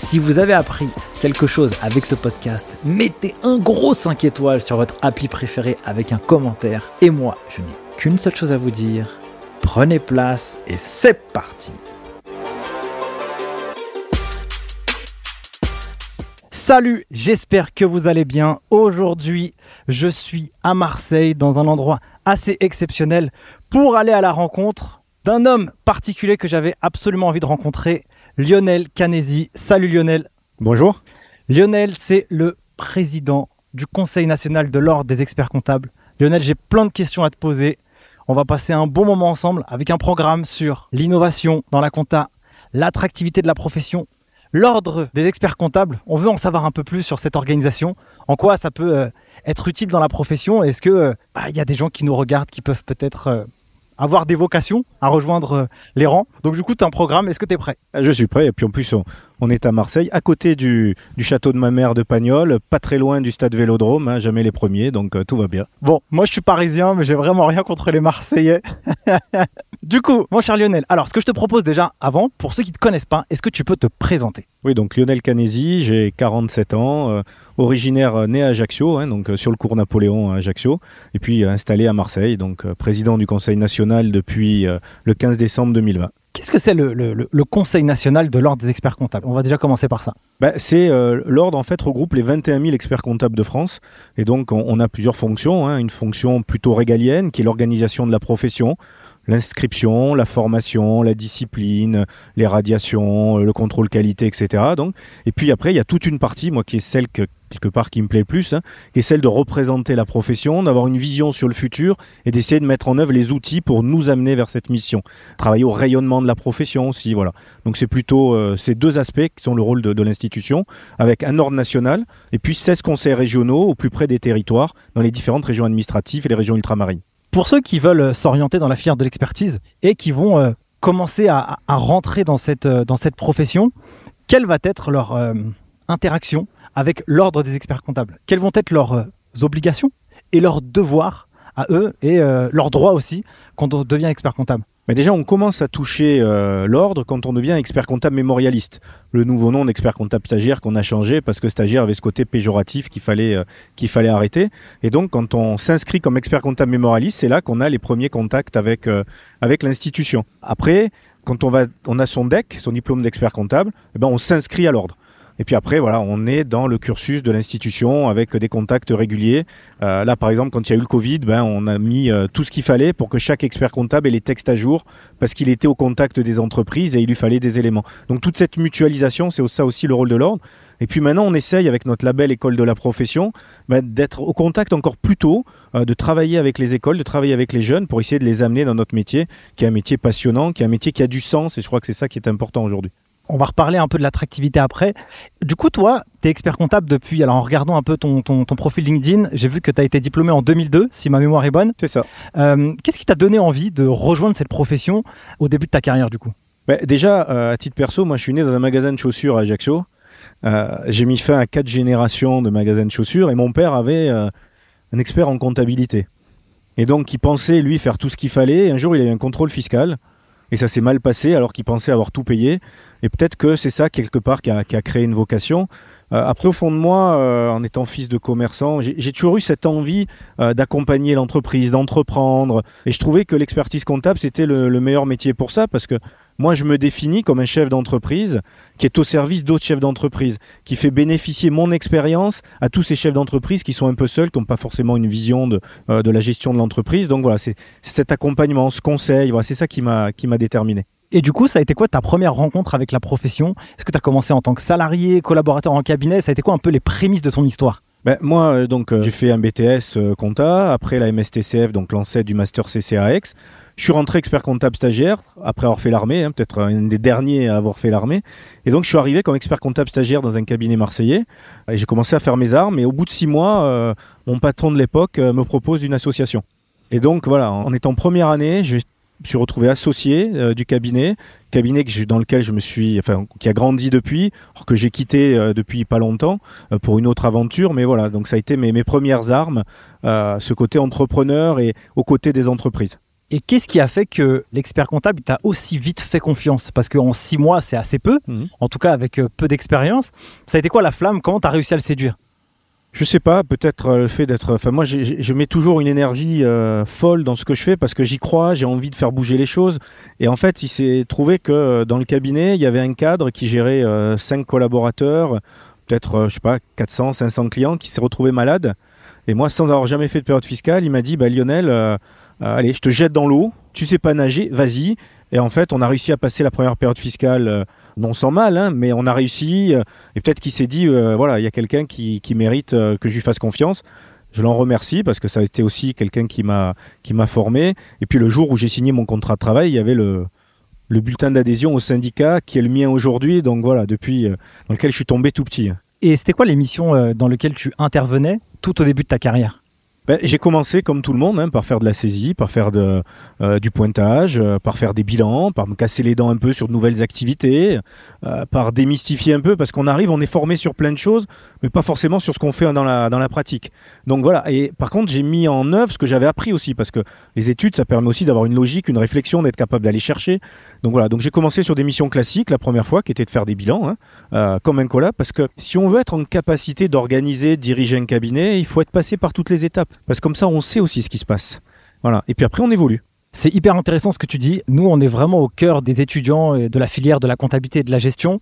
Si vous avez appris quelque chose avec ce podcast, mettez un gros 5 étoiles sur votre appli préféré avec un commentaire. Et moi, je n'ai qu'une seule chose à vous dire. Prenez place et c'est parti Salut, j'espère que vous allez bien. Aujourd'hui, je suis à Marseille dans un endroit assez exceptionnel pour aller à la rencontre d'un homme particulier que j'avais absolument envie de rencontrer, Lionel Canesi. Salut Lionel. Bonjour. Lionel, c'est le président du Conseil national de l'Ordre des experts comptables. Lionel, j'ai plein de questions à te poser. On va passer un bon moment ensemble avec un programme sur l'innovation dans la compta, l'attractivité de la profession, l'Ordre des experts comptables. On veut en savoir un peu plus sur cette organisation, en quoi ça peut euh, être utile dans la profession. Est-ce que euh, bah, il y a des gens qui nous regardent qui peuvent peut-être euh, avoir des vocations à rejoindre euh, les rangs. Donc du coup, tu as un programme, est-ce que tu es prêt Je suis prêt, et puis en plus, on, on est à Marseille, à côté du, du, château de ma mère de Pagnol, pas très loin du stade Vélodrome, hein, jamais les premiers, donc euh, tout va bien. Bon, moi je suis parisien, mais j'ai vraiment rien contre les Marseillais. du coup, mon cher Lionel, alors ce que je te propose déjà avant, pour ceux qui ne te connaissent pas, est-ce que tu peux te présenter? Oui, donc Lionel Canesi, j'ai 47 ans. Euh, originaire euh, né à Ajaccio, hein, donc euh, sur le cours Napoléon à Ajaccio, et puis euh, installé à Marseille, donc président du Conseil national depuis le 15 décembre 2020. Qu'est-ce que c'est le, le, le, Conseil national de l'Ordre des experts comptables? On va déjà commencer par ça. Ben, c'est euh, l'ordre en fait regroupe les 21 000 experts comptables de France et donc on, on a plusieurs fonctions. Hein. Une fonction plutôt régalienne qui est l'organisation de la profession, l'inscription, la formation, la discipline, les radiations, le contrôle qualité, etc. Donc, et puis après, il y a toute une partie, moi, qui est celle que quelque part qui me plaît le plus, hein, qui est celle de représenter la profession, d'avoir une vision sur le futur et d'essayer de mettre en œuvre les outils pour nous amener vers cette mission. Travailler au rayonnement de la profession aussi, voilà. Donc c'est plutôt euh, ces deux aspects qui sont le rôle de, de l'institution, avec un ordre national et puis 16 conseils régionaux au plus près des territoires, dans les différentes régions administratives et les régions ultramarines. Pour ceux qui veulent euh, s'orienter dans la filière de l'expertise et qui vont euh, commencer à, rentrer dans cette, euh, dans cette profession, quelle va être leur interaction avec l'ordre des experts comptables? Quelles vont être leurs obligations et leurs devoirs à eux et leurs droits aussi quand on devient expert comptable? Mais déjà, on commence à toucher euh, l'ordre quand on devient expert comptable mémorialiste. Le nouveau nom d'expert comptable stagiaire qu'on a changé parce que stagiaire avait ce côté péjoratif qu'il fallait, euh, qu'il fallait arrêter. Et donc, quand on s'inscrit comme expert comptable mémorialiste, c'est là qu'on a les premiers contacts avec, euh, avec l'institution. Après, quand on, va, on a son DEC, son diplôme d'expert comptable, eh ben on s'inscrit à l'ordre. Et puis après, voilà, on est dans le cursus de l'institution avec des contacts réguliers. Euh, là, par exemple, quand il y a eu le Covid, ben, on a mis euh, tout ce qu'il fallait pour que chaque expert comptable ait les textes à jour parce qu'il était au contact des entreprises et il lui fallait des éléments. Donc toute cette mutualisation, c'est ça aussi le rôle de l'ordre. Et puis maintenant, on essaye avec notre label École de la profession ben, d'être au contact encore plus tôt, euh, de travailler avec les écoles, de travailler avec les jeunes pour essayer de les amener dans notre métier, qui est un métier passionnant, qui est un métier qui a du sens. Et je crois que c'est ça qui est important aujourd'hui. On va reparler un peu de l'attractivité après. Du coup, toi, tu es expert comptable depuis, alors en regardant un peu ton, ton, ton profil LinkedIn, j'ai vu que tu as été diplômé en 2002, si ma mémoire est bonne. C'est ça. Euh, Qu'est-ce qui t'a donné envie de rejoindre cette profession au début de ta carrière, du coup? Bah, Déjà, euh, à titre perso, moi je suis né dans un magasin de chaussures à Ajaccio. Euh, j'ai mis fin à quatre générations de magasins de chaussures et mon père avait un expert en comptabilité. Et donc, il pensait, lui, faire tout ce qu'il fallait. Et un jour, il a eu un contrôle fiscal. Et ça s'est mal passé alors qu'il pensait avoir tout payé. Et peut-être que c'est ça, quelque part, qui a, qui a, créé une vocation. Euh, après, au fond de moi, euh, en étant fils de commerçant, j'ai toujours eu cette envie euh, d'accompagner l'entreprise, d'entreprendre. Et je trouvais que l'expertise comptable, c'était le, le, meilleur métier pour ça, parce que moi, je me définis comme un chef d'entreprise qui est au service d'autres chefs d'entreprise, qui fait bénéficier mon expérience à tous ces chefs d'entreprise qui sont un peu seuls, qui n'ont pas forcément une vision de, de la gestion de l'entreprise. Donc voilà, c'est cet accompagnement, ce conseil, voilà, c'est ça qui m'a déterminé. Et du coup, ça a été quoi ta première rencontre avec la profession? Est-ce que tu as commencé en tant que salarié, collaborateur en cabinet? Ça a été quoi un peu les prémices de ton histoire? Ben, moi, euh, donc, euh, j'ai fait un BTS euh, compta, après la MSTCF, donc l'ancêtre du master CCAX. Je suis rentré expert comptable stagiaire, après avoir fait l'armée, hein, peut-être un des derniers à avoir fait l'armée. Et donc, je suis arrivé comme expert comptable stagiaire dans un cabinet marseillais. Et j'ai commencé à faire mes armes. Et au bout de six mois, mon patron de l'époque me propose une association. Et donc, voilà, en étant première année, je me suis retrouvé associé euh, du cabinet, cabinet que dans lequel je me suis, enfin, qui a grandi depuis, alors que j'ai quitté euh, depuis pas longtemps euh, pour une autre aventure. Mais voilà, donc ça a été mes, mes premières armes, ce côté entrepreneur et aux côtés des entreprises. Et qu'est-ce qui a fait que l'expert comptable t'a aussi vite fait confiance? Parce qu'en six mois, c'est assez peu, mmh. en tout cas avec peu d'expérience. Ça a été quoi la flamme? Comment tu as réussi à le séduire? Je sais pas, peut-être euh, le fait d'être. Enfin, moi, je mets toujours une énergie euh, folle dans ce que je fais parce que j'y crois, j'ai envie de faire bouger les choses. Et en fait, il s'est trouvé que euh, dans le cabinet, il y avait un cadre qui gérait cinq collaborateurs, peut-être, je sais pas, 400, 500 clients, qui s'est retrouvé malade. Et moi, sans avoir jamais fait de période fiscale, il m'a dit, bah, Lionel, allez, je te jette dans l'eau. Tu sais pas nager, vas-y. Et en fait, on a réussi à passer la première période fiscale non sans mal, hein, mais on a réussi. Euh, et peut-être qu'il s'est dit, euh, voilà, il y a quelqu'un qui, mérite euh, que je lui fasse confiance. Je l'en remercie parce que ça a été aussi quelqu'un qui m'a formé. Et puis le jour où j'ai signé mon contrat de travail, il y avait le le bulletin d'adhésion au syndicat qui est le mien aujourd'hui. Donc voilà, depuis dans lequel je suis tombé tout petit. Et c'était quoi l'émission dans laquelle tu intervenais tout au début de ta carrière? Ben, j'ai commencé comme tout le monde hein, par faire de la saisie, par faire de, euh, du pointage, euh, par faire des bilans, par me casser les dents un peu sur de nouvelles activités, euh, par démystifier un peu parce qu'on arrive, on est formé sur plein de choses, mais pas forcément sur ce qu'on fait dans la, dans la pratique. Donc voilà, et par contre j'ai mis en œuvre ce que j'avais appris aussi parce que les études ça permet aussi d'avoir une logique, une réflexion, d'être capable d'aller chercher. Donc voilà, donc j'ai commencé sur des missions classiques la première fois qui était de faire des bilans, hein, comme un collab, parce que si on veut être en capacité d'organiser, de diriger un cabinet, il faut être passé par toutes les étapes. Parce que comme ça, on sait aussi ce qui se passe. Voilà. Et puis après, on évolue. C'est hyper intéressant ce que tu dis. Nous, on est vraiment au cœur des étudiants de la filière de la comptabilité et de la gestion.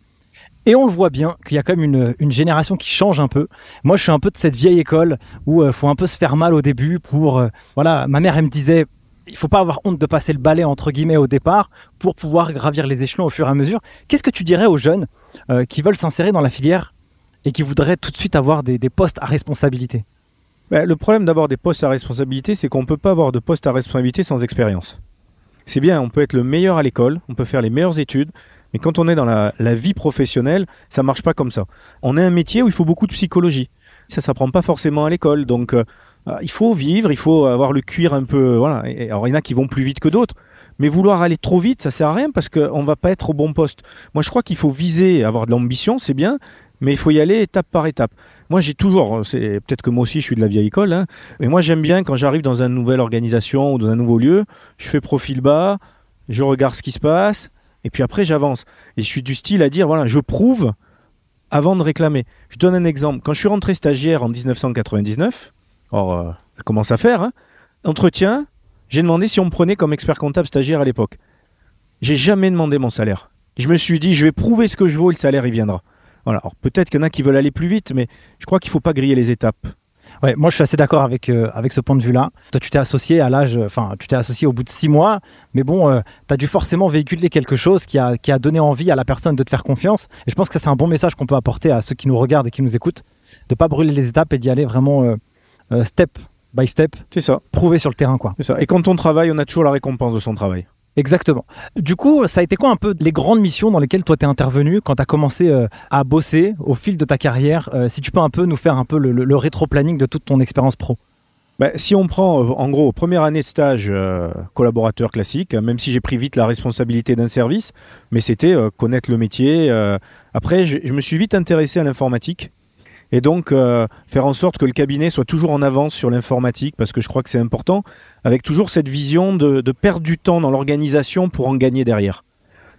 Et on le voit bien qu'il y a quand même une, génération qui change un peu. Moi, je suis un peu de cette vieille école où il euh, faut un peu se faire mal au début pour. Euh, voilà, ma mère, elle me disait il faut pas avoir honte de passer le balai entre guillemets au départ pour pouvoir gravir les échelons au fur et à mesure. Qu'est-ce que tu dirais aux jeunes euh, qui veulent s'insérer dans la filière et qui voudraient tout de suite avoir des postes à responsabilité? Bah, le problème d'avoir des postes à responsabilité, c'est qu'on ne peut pas avoir de poste à responsabilité sans expérience. C'est bien, on peut être le meilleur à l'école, on peut faire les meilleures études, mais quand on est dans la, vie professionnelle, ça marche pas comme ça. On a un métier où il faut beaucoup de psychologie. Ça s'apprend pas forcément à l'école, donc euh, euh, il faut vivre, il faut avoir le cuir un peu. Voilà. alors il y en a qui vont plus vite que d'autres, mais vouloir aller trop vite, ça sert à rien parce qu'on va pas être au bon poste. Moi, je crois qu'il faut viser, avoir de l'ambition, c'est bien, mais il faut y aller étape par étape. Moi, j'ai toujours, c'est peut-être que moi aussi, je suis de la vieille école, hein, mais moi, j'aime bien quand j'arrive dans une nouvelle organisation ou dans un nouveau lieu, je fais profil bas, je regarde ce qui se passe, et puis après, j'avance. Et je suis du style à dire, voilà, je prouve avant de réclamer. Je donne un exemple. Quand je suis rentré stagiaire en 1999, or, euh, ça commence à faire, hein, entretien, j'ai demandé si on me prenait comme expert comptable stagiaire à l'époque. J'ai jamais demandé mon salaire. Je me suis dit, je vais prouver ce que je vaux et le salaire, il viendra. Voilà. Alors peut-être qu'il y en a qui veulent aller plus vite, mais je crois qu'il ne faut pas griller les étapes. Ouais, moi je suis assez d'accord avec, euh, avec ce point de vue-là. Toi, tu t'es associé à l'âge, enfin, tu t'es associé au bout de six mois, mais bon, euh, tu as dû forcément véhiculer quelque chose qui a, qui a donné envie à la personne de te faire confiance. Et je pense que c'est un bon message qu'on peut apporter à ceux qui nous regardent et qui nous écoutent, de pas brûler les étapes et d'y aller vraiment euh, step by step. C'est ça. Prouver sur le terrain, quoi. C'est ça. Et quand on travaille, on a toujours la récompense de son travail. Exactement. Du coup, ça a été quoi un peu les grandes missions dans lesquelles toi t'es intervenu quand tu as commencé euh, à bosser au fil de ta carrière euh, Si tu peux un peu nous faire un peu le, rétro-planning de toute ton expérience pro? Bah, si on prend euh, en gros première année de stage collaborateur classique, même si j'ai pris vite la responsabilité d'un service, mais c'était connaître le métier. après, je, me suis vite intéressé à l'informatique et donc faire en sorte que le cabinet soit toujours en avance sur l'informatique parce que je crois que c'est important avec toujours cette vision de, perdre du temps dans l'organisation pour en gagner derrière.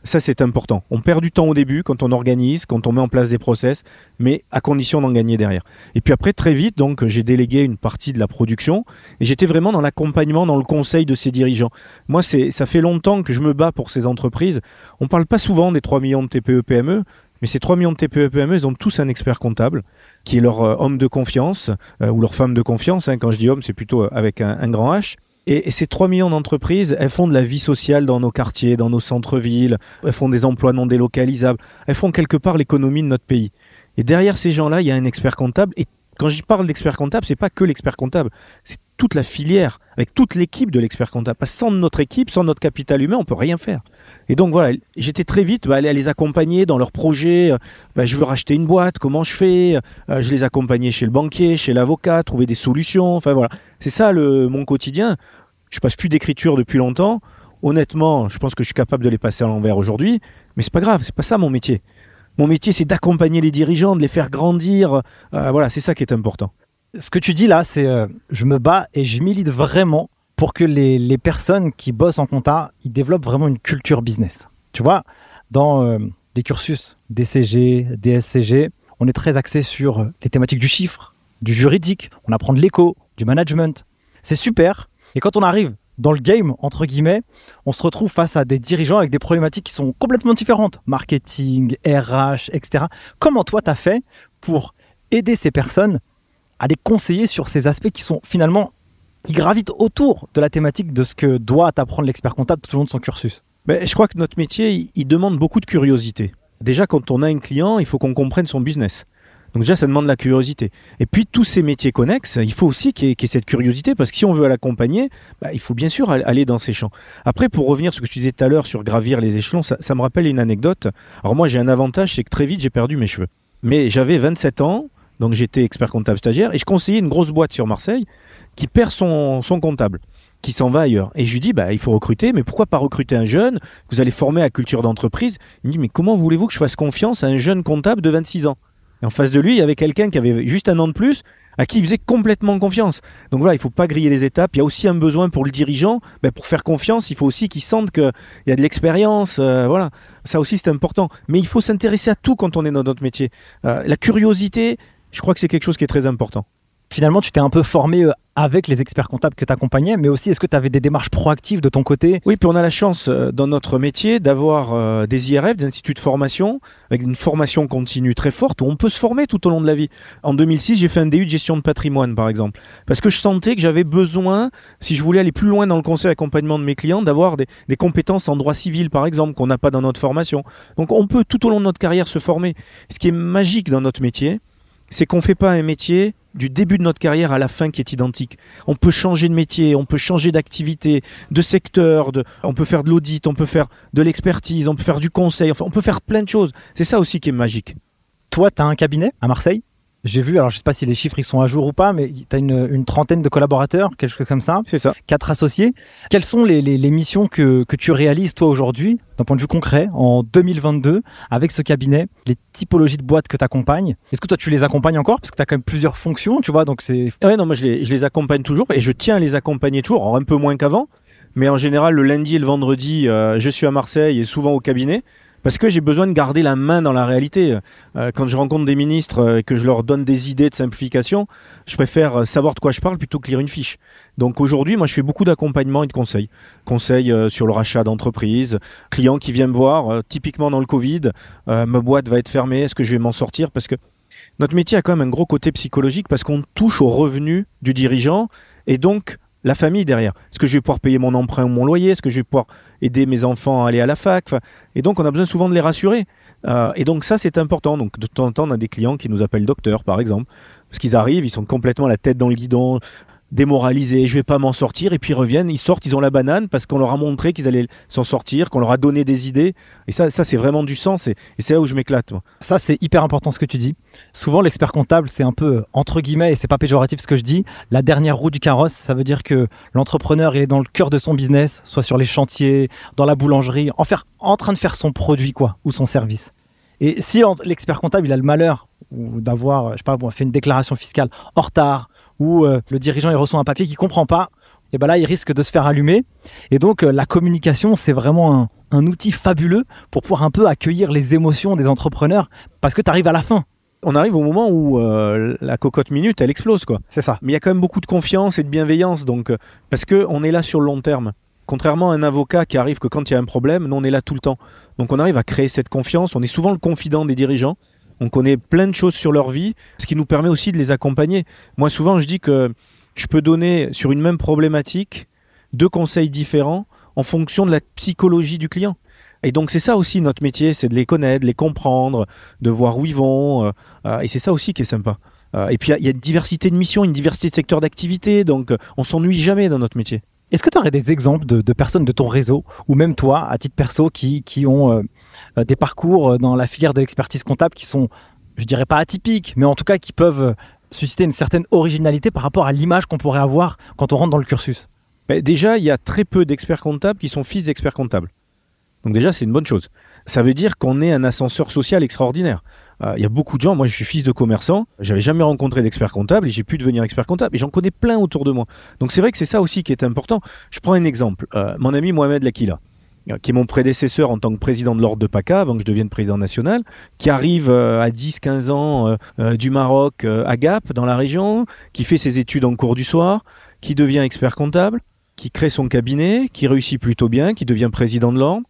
Ça, c'est important. On perd du temps au début quand on organise, quand on met en place des process, mais à condition d'en gagner derrière. Et puis après, très vite, donc, j'ai délégué une partie de la production et j'étais vraiment dans l'accompagnement, dans le conseil de ces dirigeants. Moi, ça fait longtemps que je me bats pour ces entreprises. On ne parle pas souvent des 3 millions de TPE-PME, mais ces 3 millions de TPE-PME, ils ont tous un expert comptable qui est leur euh, homme de confiance euh, ou leur femme de confiance. Hein. Quand je dis homme, c'est plutôt euh, avec un grand H Et, ces 3 millions d'entreprises, elles font de la vie sociale dans nos quartiers, dans nos centres-villes, elles font des emplois non délocalisables, elles font quelque part l'économie de notre pays. Et derrière ces gens-là, il y a un expert comptable. Et quand je parle d'expert comptable, c'est pas que l'expert comptable, c'est toute la filière, avec toute l'équipe de l'expert comptable. Parce que sans notre équipe, sans notre capital humain, on peut rien faire. Et donc voilà, j'étais très vite bah, aller à les accompagner dans leurs projets. Bah, je veux racheter une boîte, comment je fais euh, Je les accompagnais chez le banquier, chez l'avocat, trouver des solutions. Enfin voilà, c'est ça le, mon quotidien. Je passe plus d'écriture depuis longtemps. Honnêtement, je pense que je suis capable de les passer à l'envers aujourd'hui, mais c'est pas grave, c'est pas ça mon métier. Mon métier, c'est d'accompagner les dirigeants, de les faire grandir. Euh, voilà, c'est ça qui est important. Ce que tu dis là, c'est euh, je me bats et je milite vraiment pour que les, personnes qui bossent en compta, ils développent vraiment une culture business. Tu vois, dans euh, les cursus DCG, DSCG, on est très axé sur les thématiques du chiffre, du juridique, on apprend de l'éco, du management. C'est super. Et quand on arrive dans le game, entre guillemets, on se retrouve face à des dirigeants avec des problématiques qui sont complètement différentes. Marketing, RH, etc. Comment toi, tu as fait pour aider ces personnes à les conseiller sur ces aspects qui sont finalement qui gravitent autour de la thématique de ce que doit apprendre l'expert comptable tout au long de son cursus? Ben, Je crois que notre métier, il demande beaucoup de curiosité. Déjà, quand on a un client, il faut qu'on comprenne son business. Donc déjà, ça demande la curiosité. Et puis, tous ces métiers connexes, il faut aussi qu'il y, ait cette curiosité, parce que si on veut l'accompagner, bah, il faut bien sûr aller dans ces champs. Après, pour revenir sur ce que tu disais tout à l'heure sur gravir les échelons, ça, me rappelle une anecdote. Alors moi, j'ai un avantage, c'est que très vite, j'ai perdu mes cheveux. Mais j'avais 27 ans, donc j'étais expert comptable stagiaire, et je conseillais une grosse boîte sur Marseille qui perd son, son comptable, qui s'en va ailleurs. Et je lui dis, bah, il faut recruter, mais pourquoi pas recruter un jeune? Vous allez former à culture d'entreprise Il me dit, mais comment voulez-vous que je fasse confiance à un jeune comptable de 26 ans? Et en face de lui, il y avait quelqu'un qui avait juste un an de plus, à qui il faisait complètement confiance. Donc voilà, il faut pas griller les étapes. Il y a aussi un besoin pour le dirigeant, ben pour faire confiance, il faut aussi qu'il sente qu'il y a de l'expérience. Euh, voilà, ça aussi c'est important. Mais il faut s'intéresser à tout quand on est dans notre métier. Euh, la curiosité, je crois que c'est quelque chose qui est très important. Finalement, tu t'es un peu formé euh, avec les experts comptables que tu accompagnais, mais aussi est-ce que tu avais des démarches proactives de ton côté? Oui, puis on a la chance euh, dans notre métier d'avoir euh, des IRF, des instituts de formation, avec une formation continue très forte, où on peut se former tout au long de la vie. En 2006, j'ai fait un DU de gestion de patrimoine, par exemple, parce que je sentais que j'avais besoin, si je voulais aller plus loin dans le conseil d'accompagnement de mes clients, d'avoir des compétences en droit civil, par exemple, qu'on n'a pas dans notre formation. Donc on peut tout au long de notre carrière se former. Ce qui est magique dans notre métier, c'est qu'on ne fait pas un métier du début de notre carrière à la fin qui est identique. On peut changer de métier, on peut changer d'activité, de secteur, de, on peut faire de l'audit, on peut faire de l'expertise, on peut faire du conseil, enfin, on peut faire plein de choses. C'est ça aussi qui est magique. Toi, tu as un cabinet à Marseille? J'ai vu, alors je sais pas si les chiffres ils sont à jour ou pas, mais tu as une, trentaine de collaborateurs, quelque chose comme ça. C'est ça. Quatre associés. Quelles sont les, missions que, tu réalises toi aujourd'hui, d'un point de vue concret, en 2022, avec ce cabinet, les typologies de boîtes que tu accompagnes Est-ce que toi tu les accompagnes encore? Parce que tu as quand même plusieurs fonctions, tu vois, donc c'est. Ouais, non, moi je les, je les accompagne toujours et je tiens à les accompagner toujours, un peu moins qu'avant. Mais en général, le lundi et le vendredi, euh, je suis à Marseille et souvent au cabinet parce que j'ai besoin de garder la main dans la réalité. Euh, quand je rencontre des ministres euh, et que je leur donne des idées de simplification, je préfère euh, savoir de quoi je parle plutôt que lire une fiche. Donc aujourd'hui, moi, je fais beaucoup d'accompagnement et de conseils. Conseils sur le rachat d'entreprise, clients qui viennent me voir, typiquement dans le Covid, ma boîte va être fermée, est-ce que je vais m'en sortir? Parce que notre métier a quand même un gros côté psychologique parce qu'on touche aux revenus du dirigeant et donc la famille derrière. Est-ce que je vais pouvoir payer mon emprunt ou mon loyer? Est-ce que je vais pouvoir aider mes enfants à aller à la fac? Et donc, on a besoin souvent de les rassurer. Euh, et donc, ça, c'est important. Donc, de temps en temps, on a des clients qui nous appellent docteur, par exemple. Parce qu'ils arrivent, ils sont complètement la tête dans le guidon démoralisés, je vais pas m'en sortir, et puis ils reviennent, ils sortent, ils ont la banane parce qu'on leur a montré qu'ils allaient s'en sortir, qu'on leur a donné des idées. Et ça, ça c'est vraiment du sens, et, c'est là où je m'éclate. Ça, c'est hyper important ce que tu dis. Souvent, l'expert comptable, c'est un peu, entre guillemets, et c'est pas péjoratif ce que je dis, la dernière roue du carrosse. Ça veut dire que l'entrepreneur, il est dans le cœur de son business, soit sur les chantiers, dans la boulangerie, en, faire, en train de faire son produit, quoi, ou son service. Et si l'expert comptable, il a le malheur d'avoir, je sais pas, fait une déclaration fiscale en retard, où euh, le dirigeant il reçoit un papier qu'il comprend pas, et ben là il risque de se faire allumer. Et donc euh, la communication c'est vraiment un, outil fabuleux pour pouvoir un peu accueillir les émotions des entrepreneurs parce que tu arrives à la fin. On arrive au moment où euh, la cocotte minute elle explose quoi. C'est ça. Mais il y a quand même beaucoup de confiance et de bienveillance donc parce que on est là sur le long terme. Contrairement à un avocat qui arrive que quand il y a un problème, nous on est là tout le temps. Donc on arrive à créer cette confiance, on est souvent le confident des dirigeants on connaît plein de choses sur leur vie, ce qui nous permet aussi de les accompagner. Moi, souvent, je dis que je peux donner sur une même problématique deux conseils différents en fonction de la psychologie du client. Et donc c'est ça aussi notre métier, c'est de les connaître, de les comprendre, de voir où ils vont. Euh, euh, et c'est ça aussi qui est sympa. Euh, et puis il y, a une diversité de missions, une diversité de secteurs d'activité, donc on s'ennuie jamais dans notre métier. Est-ce que tu aurais des exemples de, personnes de ton réseau, ou même toi, à titre perso, qui, qui ont des parcours dans la filière de l'expertise comptable qui sont, je dirais pas atypiques, mais en tout cas qui peuvent susciter une certaine originalité par rapport à l'image qu'on pourrait avoir quand on rentre dans le cursus ben, Déjà, il y a très peu d'experts comptables qui sont fils d'experts comptables. Donc déjà, c'est une bonne chose. Ça veut dire qu'on est un ascenseur social extraordinaire. Euh, il y a beaucoup de gens, moi je suis fils de commerçant, j'avais jamais rencontré d'expert comptable et j'ai pu devenir expert comptable et j'en connais plein autour de moi. Donc c'est vrai que c'est ça aussi qui est important. Je prends un exemple. Euh, mon ami Mohamed Lakila, euh, qui est mon prédécesseur en tant que président de l'ordre de PACA avant que je devienne président national, qui arrive à 10-15 ans du Maroc à Gap dans la région, qui fait ses études en cours du soir, qui devient expert comptable, qui crée son cabinet, qui réussit plutôt bien, qui devient président de l'ordre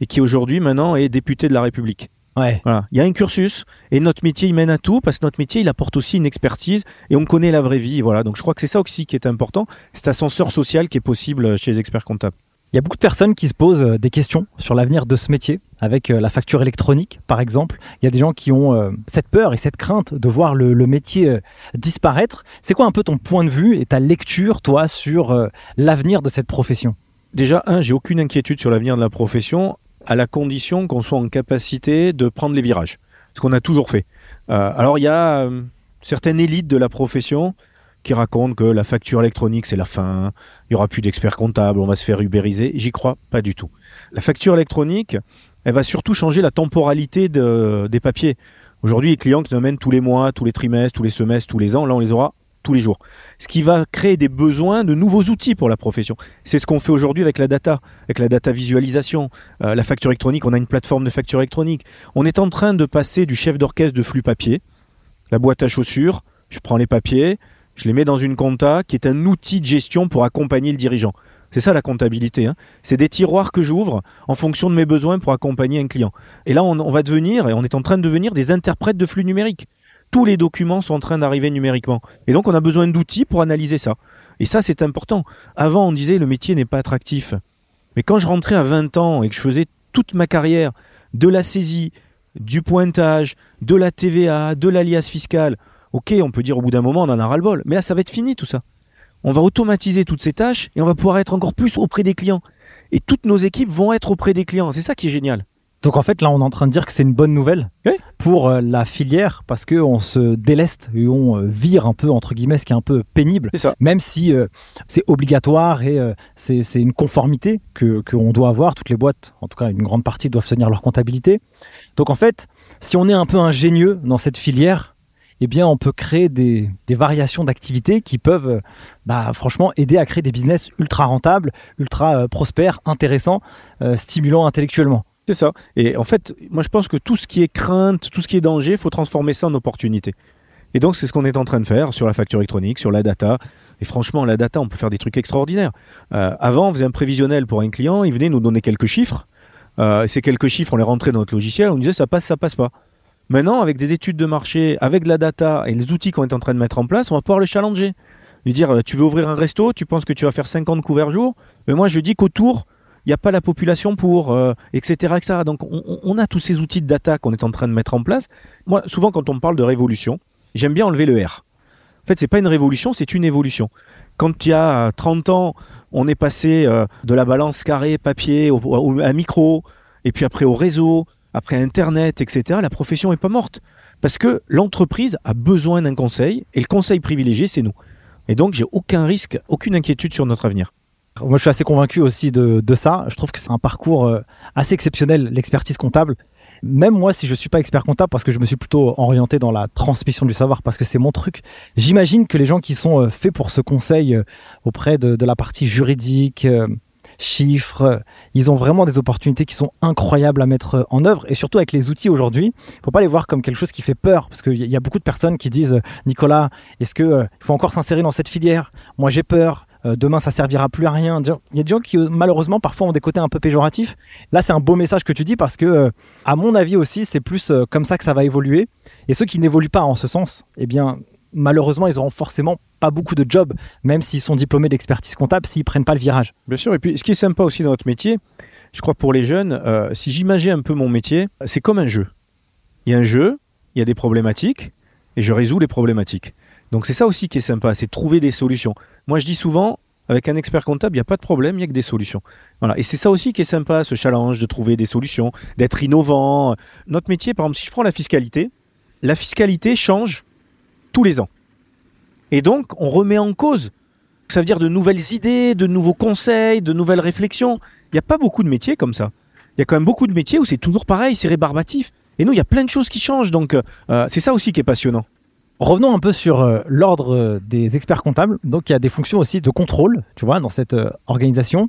et qui aujourd'hui maintenant est député de la République. Ouais. Voilà. Il y a un cursus et notre métier il mène à tout parce que notre métier il apporte aussi une expertise et on connaît la vraie vie. Voilà. Donc je crois que c'est ça aussi qui est important, cet ascenseur social qui est possible chez les experts comptables. Il y a beaucoup de personnes qui se posent euh, des questions sur l'avenir de ce métier, avec euh, la facture électronique par exemple. Il y a des gens qui ont euh, cette peur et cette crainte de voir le, métier disparaître. C'est quoi un peu ton point de vue et ta lecture, toi, sur l'avenir de cette profession? Déjà, un, j'ai aucune inquiétude sur l'avenir de la profession à la condition qu'on soit en capacité de prendre les virages, ce qu'on a toujours fait. Alors il y a certaines élites de la profession qui racontent que la facture électronique c'est la fin, il y aura plus d'experts comptables, on va se faire ubériser. J'y crois pas du tout. La facture électronique, elle va surtout changer la temporalité des papiers. Aujourd'hui, les clients qui nous amènent tous les mois, tous les trimestres, tous les semestres, tous les ans, là on les aura tous les jours. Ce qui va créer des besoins de nouveaux outils pour la profession. C'est ce qu'on fait aujourd'hui avec la data, avec la data visualisation, euh, la facture électronique. On a une plateforme de facture électronique. On est en train de passer du chef d'orchestre de flux papier, la boîte à chaussures. Je prends les papiers, je les mets dans une compta qui est un outil de gestion pour accompagner le dirigeant. C'est ça la comptabilité. Hein. C'est des tiroirs que j'ouvre en fonction de mes besoins pour accompagner un client. Et là, on, va devenir, et on est en train de devenir des interprètes de flux numériques tous les documents sont en train d'arriver numériquement. Et donc on a besoin d'outils pour analyser ça. Et ça c'est important. Avant on disait le métier n'est pas attractif. Mais quand je rentrais à 20 ans et que je faisais toute ma carrière de la saisie, du pointage, de la TVA, de l'alias fiscal, ok, on peut dire au bout d'un moment on en a ras-le-bol. Mais là ça va être fini tout ça. On va automatiser toutes ces tâches et on va pouvoir être encore plus auprès des clients. Et toutes nos équipes vont être auprès des clients. C'est ça qui est génial. Donc en fait, là, on est en train de dire que c'est une bonne nouvelle pour euh, la filière parce qu'on se déleste et on euh, vire un peu, entre guillemets, ce qui est un peu pénible. Même si euh, c'est obligatoire et c'est une conformité qu'on doit avoir. Toutes les boîtes, en tout cas une grande partie, doivent tenir leur comptabilité. Donc en fait, si on est un peu ingénieux dans cette filière, eh bien, on peut créer des, variations d'activités qui peuvent, bah, franchement, aider à créer des business ultra rentables, ultra prospères, intéressants, stimulants intellectuellement. C'est ça. Et en fait, moi je pense que tout ce qui est crainte, tout ce qui est danger, faut transformer ça en opportunité. Et donc c'est ce qu'on est en train de faire sur la facture électronique, sur la data. Et franchement, la data, on peut faire des trucs extraordinaires. Euh, avant, on faisait un prévisionnel pour un client, il venait nous donner quelques chiffres. Euh, ces quelques chiffres, on les rentrait dans notre logiciel, on disait ça passe, ça passe pas. Maintenant, avec des études de marché, avec de la data et les outils qu'on est en train de mettre en place, on va pouvoir le challenger. Lui dire, euh, tu veux ouvrir un resto, tu penses que tu vas faire 50 couverts jour, mais moi je dis qu'autour, il n'y a pas la population pour, etc., euh, etc. Donc on, a tous ces outils de data qu'on est en train de mettre en place. Moi, souvent quand on parle de révolution, j'aime bien enlever le R. En fait, c'est pas une révolution, c'est une évolution. Quand il y a 30 ans, on est passé euh, de la balance carré papier au, à micro, et puis après au réseau, après Internet, etc., la profession n'est pas morte. Parce que l'entreprise a besoin d'un conseil, et le conseil privilégié, c'est nous. Et donc, j'ai aucun risque, aucune inquiétude sur notre avenir. Moi, je suis assez convaincu aussi de, ça. Je trouve que c'est un parcours euh, assez exceptionnel, l'expertise comptable. Même moi, si je suis pas expert comptable, parce que je me suis plutôt orienté dans la transmission du savoir, parce que c'est mon truc, j'imagine que les gens qui sont euh, faits pour ce conseil euh, auprès de, la partie juridique, chiffres, ils ont vraiment des opportunités qui sont incroyables à mettre en œuvre. Et surtout avec les outils aujourd'hui, il faut pas les voir comme quelque chose qui fait peur, parce qu'il y a beaucoup de personnes qui disent, Nicolas, est-ce qu'il faut encore s'insérer dans cette filière? Moi, j'ai peur euh, demain ça servira plus à rien. Il y a des gens qui euh, malheureusement parfois ont des côtés un peu péjoratifs. Là c'est un beau message que tu dis parce que euh, à mon avis aussi c'est plus comme ça que ça va évoluer. Et ceux qui n'évoluent pas en ce sens, eh bien malheureusement, ils auront forcément pas beaucoup de jobs, même s'ils sont diplômés d'expertise comptable, s'ils prennent pas le virage. Bien sûr, et puis ce qui est sympa aussi dans notre métier, je crois pour les jeunes, euh, si j'imagine un peu mon métier, c'est comme un jeu. Il y a un jeu, il y a des problématiques, et je résous les problématiques. Donc c'est ça aussi qui est sympa, c'est trouver des solutions. Moi je dis souvent, avec un expert comptable, il n'y a pas de problème, il n'y a que des solutions. Voilà. Et c'est ça aussi qui est sympa, ce challenge de trouver des solutions, d'être innovant. Notre métier, par exemple, si je prends la fiscalité, la fiscalité change tous les ans. Et donc, on remet en cause. Ça veut dire de nouvelles idées, de nouveaux conseils, de nouvelles réflexions. Il n'y a pas beaucoup de métiers comme ça. Il y a quand même beaucoup de métiers où c'est toujours pareil, c'est rébarbatif. Et nous, il y a plein de choses qui changent. Donc, euh, c'est ça aussi qui est passionnant. Revenons un peu sur euh, l'ordre euh, des experts comptables. Donc, il y a des fonctions aussi de contrôle, tu vois, dans cette organisation.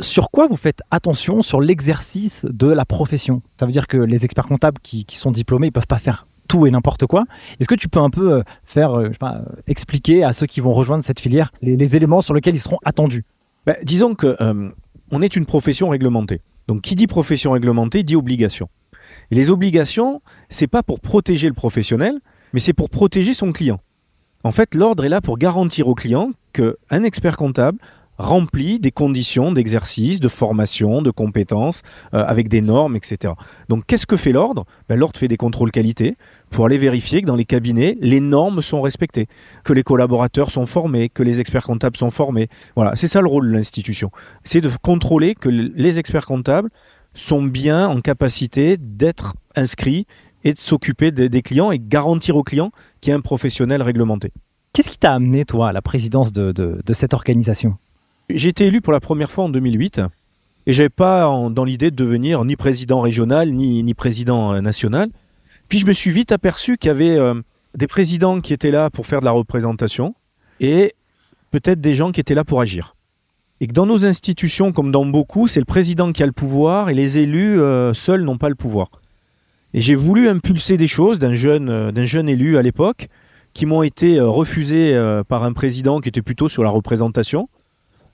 Sur quoi vous faites attention sur l'exercice de la profession? Ça veut dire que les experts comptables qui, sont diplômés, ils peuvent pas faire tout et n'importe quoi. Est-ce que tu peux un peu faire, je sais pas, expliquer à ceux qui vont rejoindre cette filière les, éléments sur lesquels ils seront attendus? Ben, Disons que on est une profession réglementée. Donc, qui dit profession réglementée dit obligation. Les obligations, c'est pas pour protéger le professionnel, mais c'est pour protéger son client. En fait, l'ordre est là pour garantir au client qu'un expert comptable remplit des conditions d'exercice, de formation, de compétences, euh, avec des normes, etc. Donc qu'est-ce que fait l'ordre? Ben, L'ordre fait des contrôles qualité pour aller vérifier que dans les cabinets, les normes sont respectées, que les collaborateurs sont formés, que les experts comptables sont formés. Voilà, c'est ça le rôle de l'institution. C'est de contrôler que les experts comptables sont bien en capacité d'être inscrits et de s'occuper des, clients et garantir aux clients qu'il y a un professionnel réglementé. Qu'est-ce qui t'a amené, toi, à la présidence de, cette organisation? J'ai été élu pour la première fois en 2008 et j'avais pas dans l'idée de devenir ni président régional ni, ni, président euh, national. Puis je me suis vite aperçu qu'il y avait euh, des présidents qui étaient là pour faire de la représentation et peut-être des gens qui étaient là pour agir et que dans nos institutions, comme dans beaucoup, c'est le président qui a le pouvoir et les élus euh, seuls n'ont pas le pouvoir. Et j'ai voulu impulser des choses d'un jeune, euh, jeune élu à l'époque qui m'ont été refusées par un président qui était plutôt sur la représentation.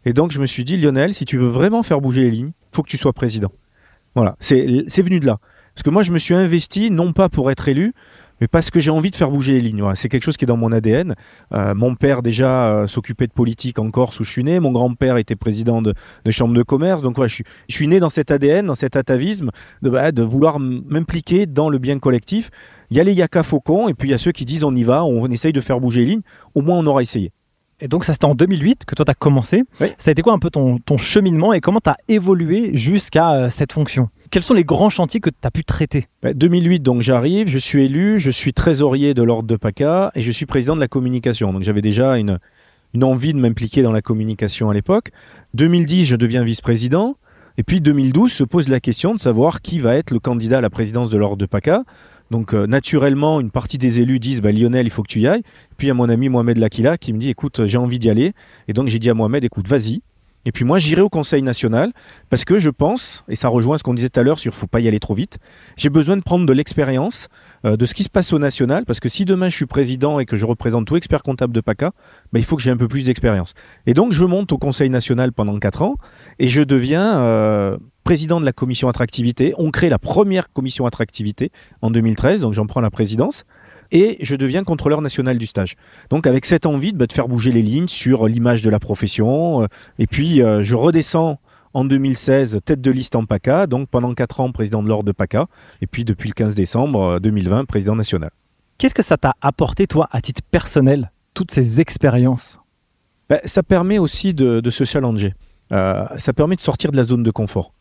Et donc je me suis dit, Lionel, si tu veux vraiment faire bouger les lignes, faut que tu sois président. Voilà, c'est venu de là. Parce que moi, je me suis investi non pas pour être élu, mais parce que j'ai envie de faire bouger les lignes. C'est quelque chose qui est dans mon ADN. Euh, mon père déjà euh, s'occupait de politique en Corse où je suis né. Mon grand-père était président de, de, chambre de commerce. Donc je, suis, je, suis, né dans cet ADN, dans cet atavisme de, bah, de vouloir m'impliquer dans le bien collectif. Il y a les yaka faucons et puis il y a ceux qui disent on y va, on essaye de faire bouger les lignes. Au moins on aura essayé. Et donc ça c'était en 2008 que toi tu as commencé. Ça a été quoi un peu ton, ton cheminement et comment tu as évolué jusqu'à euh, cette fonction? Quels sont les grands chantiers que tu as pu traiter 2008, bah, donc j'arrive, je suis élu, je suis trésorier de l'ordre de PACA et je suis président de la communication. Donc j'avais déjà une, envie de m'impliquer dans la communication à l'époque. 2010, je deviens vice-président. Et puis 2012 se pose la question de savoir qui va être le candidat à la présidence de l'ordre de PACA. Donc euh, naturellement, une partie des élus disent bah, Lionel, il faut que tu y ailles. Puis il y a mon ami Mohamed Lakila qui me dit écoute, j'ai envie d'y aller. Et donc j'ai dit à Mohamed écoute, vas-y. Et puis moi, j'irai au Conseil national parce que je pense, et ça rejoint ce qu'on disait tout à l'heure sur faut pas y aller trop vite, j'ai besoin de prendre de l'expérience euh, de ce qui se passe au national parce que si demain je suis président et que je représente tout expert comptable de PACA, bah, il faut que j'ai un peu plus d'expérience. Et donc je monte au Conseil national pendant 4 ans et je deviens euh, président de la commission attractivité. On crée la première commission attractivité en 2013, donc j'en prends la présidence et je deviens contrôleur national du stage. Donc avec cette envie de, bah, faire bouger les lignes sur l'image de la profession, euh, et puis euh, je redescends en 2016 tête de liste en PACA, donc pendant 4 ans président de l'ordre de PACA, et puis depuis le 15 décembre 2020 euh, président national. Qu'est-ce que ça t'a apporté toi à titre personnel, toutes ces expériences? Bah, Ça permet aussi de, se challenger, ça permet de sortir de la zone de confort.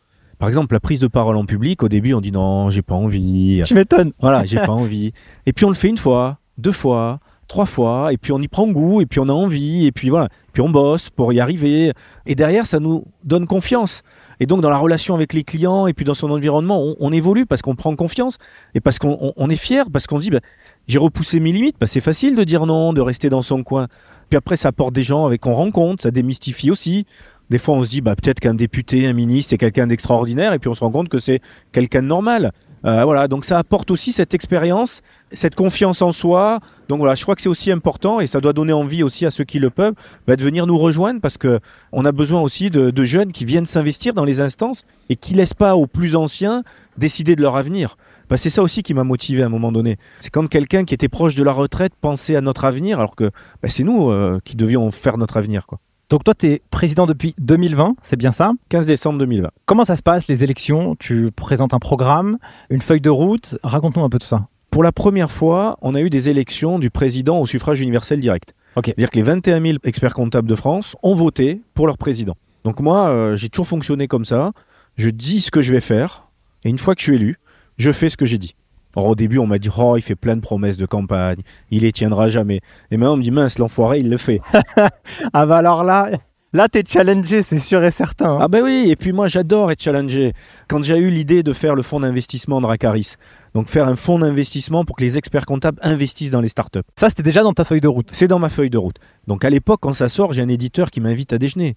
Par exemple, la prise de parole en public, au début, on dit non, j'ai pas envie. Tu m'étonnes. Voilà, j'ai pas envie. Et puis on le fait une fois, deux fois, trois fois, et puis on y prend goût, et puis on a envie, et puis voilà. Puis on bosse pour y arriver. Et derrière, ça nous donne confiance. Et donc, dans la relation avec les clients et puis dans son environnement, on, évolue parce qu'on prend confiance et parce qu'on est fier, parce qu'on dit bah, j'ai repoussé mes limites. Bah, c'est facile de dire non, de rester dans son coin. Puis après, ça apporte des gens avec qu'on rencontre, ça démystifie aussi. Des fois, on se dit, bah, peut-être qu'un député, un ministre, c'est quelqu'un d'extraordinaire, et puis on se rend compte que c'est quelqu'un de normal. Euh, voilà, donc ça apporte aussi cette expérience, cette confiance en soi. Donc voilà, je crois que c'est aussi important et ça doit donner envie aussi à ceux qui le peuvent bah, de venir nous rejoindre parce que on a besoin aussi de, jeunes qui viennent s'investir dans les instances et qui laissent pas aux plus anciens décider de leur avenir. Bah, c'est ça aussi qui m'a motivé à un moment donné. C'est quand quelqu'un qui était proche de la retraite pensait à notre avenir, alors que bah, c'est nous euh, qui devions faire notre avenir. Quoi. Donc toi, tu es président depuis 2020, c'est bien ça? 15 décembre 2020. Comment ça se passe, les élections? Tu présentes un programme, une feuille de route Raconte-nous un peu tout ça. Pour la première fois, on a eu des élections du président au suffrage universel direct. Ok. C'est-à-dire que les 21 000 experts comptables de France ont voté pour leur président. Donc moi, euh, j'ai toujours fonctionné comme ça. Je dis ce que je vais faire, et une fois que je suis élu, je fais ce que j'ai dit. Alors au début, on m'a dit oh, il fait plein de promesses de campagne, il les tiendra jamais. Et maintenant, on me dit mince, l'enfoiré, il le fait. Ah bah alors là, là t'es challengé, c'est sûr et certain. hein. Ah ben oui, et puis moi j'adore être challengé. Quand j'ai eu l'idée de faire le fonds d'investissement de Racaris, donc faire un fonds d'investissement pour que les experts comptables investissent dans les startups. Ça, c'était déjà dans ta feuille de route. C'est dans ma feuille de route. Donc à l'époque, quand ça sort, j'ai un éditeur qui m'invite à déjeuner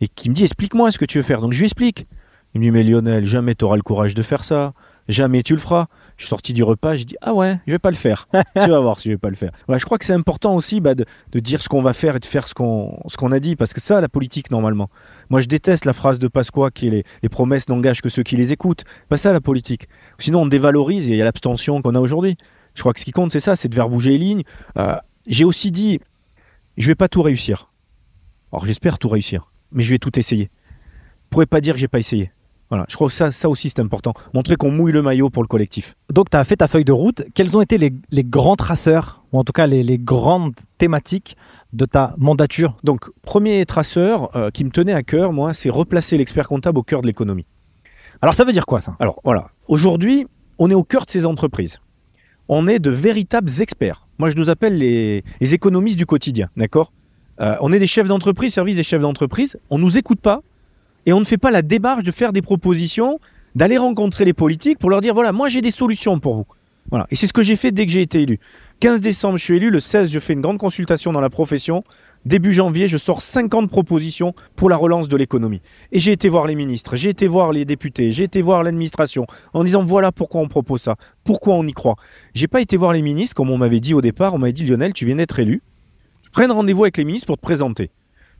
et qui me dit explique-moi ce que tu veux faire. Donc je lui explique. Il me dit mais Lionel, jamais tu auras le courage de faire ça. Jamais tu le feras. Je suis sorti du repas, j'ai dit ah ouais, je vais pas le faire. tu vas voir si je vais pas le faire. Je crois que c'est important aussi bah, de, de dire ce qu'on va faire et de faire ce qu'on ce qu'on a dit parce que ça la politique normalement. Moi je déteste la phrase de Pasqua qui est les, promesses n'engagent que ceux qui les écoutent. Pas ça la politique. Sinon on dévalorise et il y a l'abstention qu'on a aujourd'hui. Je crois que ce qui compte c'est ça, c'est de faire bouger les lignes. Euh, j'ai aussi dit je vais pas tout réussir. Alors j'espère tout réussir, mais je vais tout essayer. Vous pourrez pas dire que j'ai pas essayé. Voilà, je crois que ça, ça aussi c'est important. Montrer qu'on mouille le maillot pour le collectif. Donc, tu as fait ta feuille de route. Quels ont été les, les grands traceurs, ou en tout cas les, les grandes thématiques de ta mandature? Donc, premier traceur euh, qui me tenait à cœur, moi, c'est replacer l'expert comptable au cœur de l'économie. Alors, ça veut dire quoi ça? Alors voilà, aujourd'hui, on est au cœur de ces entreprises. On est de véritables experts. Moi, je nous appelle les, les économistes du quotidien, d'accord? Euh, On est des chefs d'entreprise, service des chefs d'entreprise. On nous écoute pas et on ne fait pas la démarche de faire des propositions, d'aller rencontrer les politiques pour leur dire voilà, moi j'ai des solutions pour vous. Voilà. Et c'est ce que j'ai fait dès que j'ai été élu. 15 décembre, je suis élu. Le 16, je fais une grande consultation dans la profession. Début janvier, je sors 50 propositions pour la relance de l'économie. Et j'ai été voir les ministres, j'ai été voir les députés, j'ai été voir l'administration en disant voilà pourquoi on propose ça, pourquoi on y croit. J'ai pas été voir les ministres comme on m'avait dit au départ. On m'avait dit Lionel, tu viens d'être élu. Prenne rendez-vous avec les ministres pour te présenter.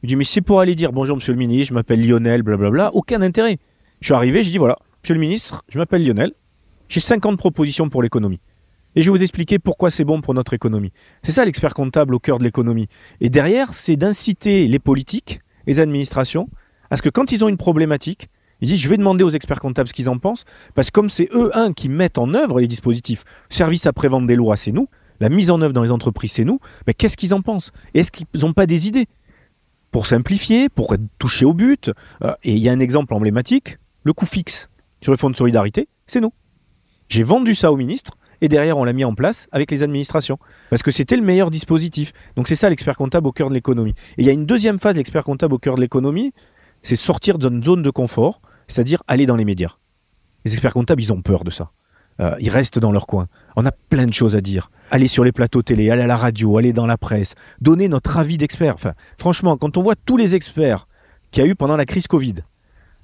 Je dis mais c'est pour aller dire bonjour monsieur le ministre, je m'appelle Lionel, blablabla. Aucun intérêt. Je suis arrivé, je dis voilà, monsieur le ministre, je m'appelle Lionel. J'ai 50 propositions pour l'économie. Et je vais vous expliquer pourquoi c'est bon pour notre économie. C'est ça l'expert comptable au cœur de l'économie. Et derrière, c'est d'inciter les politiques, les administrations, à ce que quand ils ont une problématique, ils disent je vais demander aux experts comptables ce qu'ils en pensent, parce que comme c'est eux, un, qui mettent en œuvre les dispositifs, service après-vente des lois, c'est nous, la mise en œuvre dans les entreprises, c'est nous, mais qu'est-ce qu'ils en pensent? Et Est-ce qu'ils n'ont pas des idées? Pour simplifier, pour toucher au but, euh, et il y a un exemple emblématique, le coût fixe sur le fonds de solidarité, c'est nous. J'ai vendu ça au ministre, et derrière on l'a mis en place avec les administrations parce que c'était le meilleur dispositif. Donc c'est ça l'expert comptable au cœur de l'économie. Et il y a une deuxième phase l'expert comptable au cœur de l'économie, c'est sortir d'une zone de confort, c'est-à-dire aller dans les médias. Les experts comptables, ils ont peur de ça. Euh, ils restent dans leur coin. On a plein de choses à dire. Aller sur les plateaux télé, aller à la radio, aller dans la presse, donner notre avis d'expert. Enfin, franchement, quand on voit tous les experts qu'il y a eu pendant la crise Covid,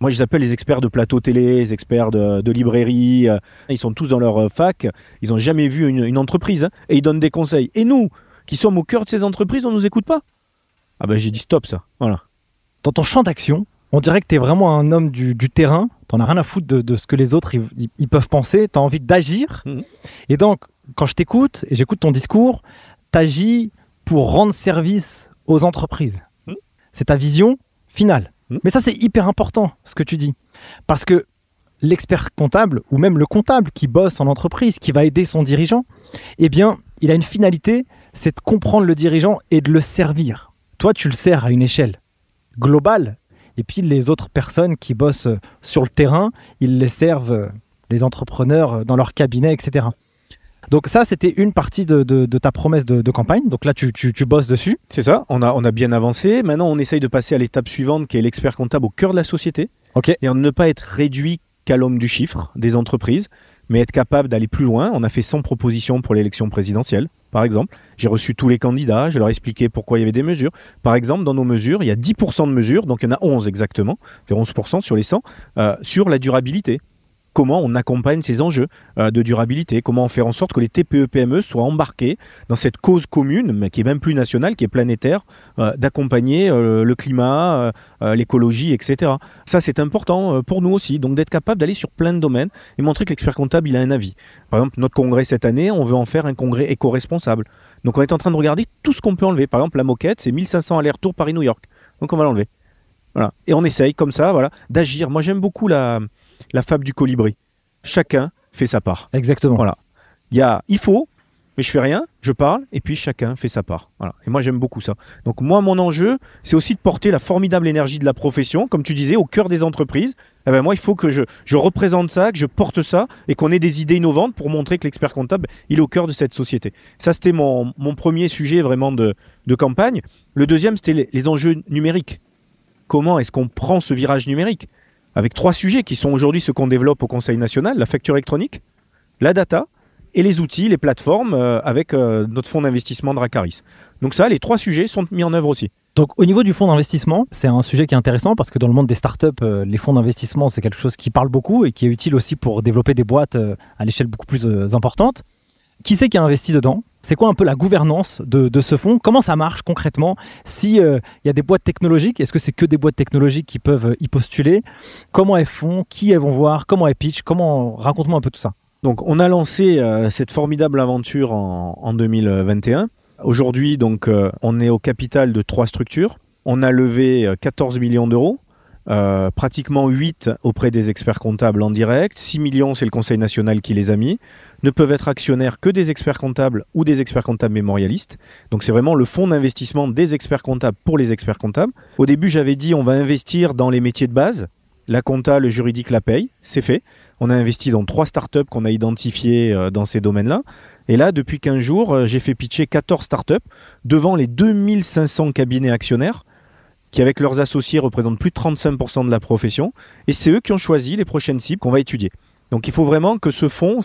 moi, je les appelle les experts de plateau télé, les experts de, de librairie. euh, Ils sont tous dans leur euh, fac. Ils n'ont jamais vu une, une entreprise. hein, et ils donnent des conseils. Et nous, qui sommes au cœur de ces entreprises, on ne nous écoute pas. Ah ben j'ai dit stop ça. Voilà. Dans ton champ d'action, on dirait que tu es vraiment un homme du, du terrain. T'en as rien à foutre de, de ce que les autres ils, ils- ils peuvent penser. Tu as envie d'agir. Mhm. Et donc, quand je t'écoute et j'écoute ton discours, tu agis pour rendre service aux entreprises. Mhm. C'est ta vision finale. Mhm. Mais ça, c'est hyper important ce que tu dis. Parce que l'expert comptable, ou même le comptable qui bosse en entreprise, qui va aider son dirigeant, eh bien, il a une finalité, c'est de comprendre le dirigeant et de le servir. Toi, tu le sers à une échelle globale. Et puis les autres personnes qui bossent sur le terrain, ils les servent, euh, les entrepreneurs, euh, dans leur cabinet, etc. Donc ça, c'était une partie de, de- de ta promesse de, de campagne. Donc là, tu, tu- tu bosses dessus. C'est ça. On a, on a bien avancé. Maintenant, on essaye de passer à l'étape suivante qui est l'expert comptable au cœur de la société. Ok. Et ne pas être réduit qu'à l'homme du chiffre des entreprises, mais être capable d'aller plus loin. On a fait 100 propositions pour l'élection présidentielle, par exemple. J'ai reçu tous les candidats, je leur ai expliqué pourquoi il y avait des mesures. Par exemple, dans nos mesures, il y a 10% de mesures, donc il y en a 11 exactement, fait 11% sur les 100, euh, sur la durabilité. Comment on accompagne ces enjeux euh, de durabilité, comment fait en sorte que les TPE-PME e soient embarqués dans cette cause commune, mais qui est même plus nationale, qui est planétaire, euh, d'accompagner euh, le climat, l'écologie, etc. Ça, c'est important pour nous aussi, donc d'être capable d'aller sur plein de domaines et montrer que l'expert comptable, il a un avis. Par exemple, notre congrès cette année, on veut en faire un congrès éco-responsable. Donc on est en train de regarder tout ce qu'on peut enlever. Par exemple, la moquette, c'est 1500 allers-retours Paris-New York. Donc on va l'enlever. Voilà. Et on essaye comme ça, voilà, d'agir. Moi, j'aime beaucoup la, la fable du colibri. Chacun fait sa part. Exactement. Voilà. Il y a, il faut, mais je fais rien, je parle, et puis chacun fait sa part. Voilà. Et moi, j'aime beaucoup ça. Donc, moi, mon enjeu, c'est aussi de porter la formidable énergie de la profession, comme tu disais, au cœur des entreprises. Eh ben, moi, il faut que je, je représente ça, que je porte ça, et qu'on ait des idées innovantes pour montrer que l'expert comptable, il est au cœur de cette société. Ça, c'était mon, mon premier sujet vraiment de, de campagne. Le deuxième, c'était les enjeux numériques. Comment est-ce qu'on prend ce virage numérique? Avec trois sujets qui sont aujourd'hui ceux qu'on développe au Conseil national, la facture électronique, la data et les outils, les plateformes euh, avec euh, notre fonds d'investissement Dracaris. Donc ça, les trois sujets sont mis en œuvre aussi. Donc au niveau du fonds d'investissement, c'est un sujet qui est intéressant parce que dans le monde des startups, euh, les fonds d'investissement, c'est quelque chose qui parle beaucoup et qui est utile aussi pour développer des boîtes à l'échelle beaucoup plus importante. Qui c'est qui a investi dedans? C'est quoi un peu la gouvernance de, ce fonds? Comment ça marche concrètement? Si il y a des boîtes technologiques, est-ce que c'est que des boîtes technologiques qui peuvent y postuler? Comment elles font? Qui elles vont voir? Comment elles pitchent? Comment raconte-moi un peu tout ça. Donc, on a lancé euh, cette formidable aventure en, 2021. Aujourd'hui, donc, euh, on est au capital de trois structures. On a levé 14 euh, millions d'euros. pratiquement 8 auprès des experts comptables en direct, 6 millions c'est le Conseil national qui les a mis ne peuvent être actionnaires que des experts comptables ou des experts comptables mémorialistes. Donc c'est vraiment le fonds d'investissement des experts comptables pour les experts comptables. Au début, j'avais dit on va investir dans les métiers de base. La compta, le juridique, la paye, c'est fait. On a investi dans trois startups qu'on a identifiées euh, dans ces domaines-là. Et là, depuis 15 jours, euh, j'ai fait pitcher 14 startups devant les 2500 cabinets actionnaires qui, avec leurs associés, représentent plus de 35% de la profession. Et c'est eux qui ont choisi les prochaines cibles qu'on va étudier. Donc il faut vraiment que ce fonds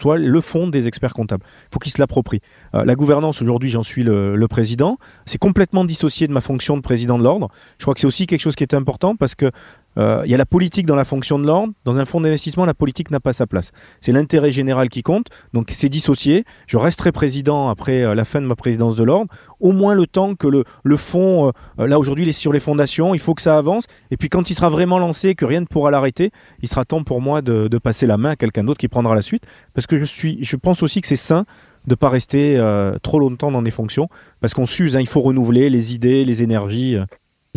soit le fond des experts comptables. Il faut qu'ils se l'approprient. Euh, la gouvernance, aujourd'hui, j'en suis le, le président. C'est complètement dissocié de ma fonction de président de l'ordre. Je crois que c'est aussi quelque chose qui est important parce que euh, il y a la politique dans la fonction de l'ordre. Dans un fonds d'investissement, la politique n'a pas sa place. C'est l'intérêt général qui compte. Donc c'est dissocié. Je resterai président après euh, la fin de ma présidence de l'ordre. Au moins le temps que le, fonds, euh, là aujourd'hui il est sur les fondations, il faut que ça avance. Et puis quand il sera vraiment lancé, que rien ne pourra l'arrêter, il sera temps pour moi de, de passer la main à quelqu'un d'autre qui prendra la suite. Parce que je, suis, je pense aussi que c'est sain de ne pas rester trop longtemps dans des fonctions. Parce qu'on s'use, hein, il faut renouveler les idées, les énergies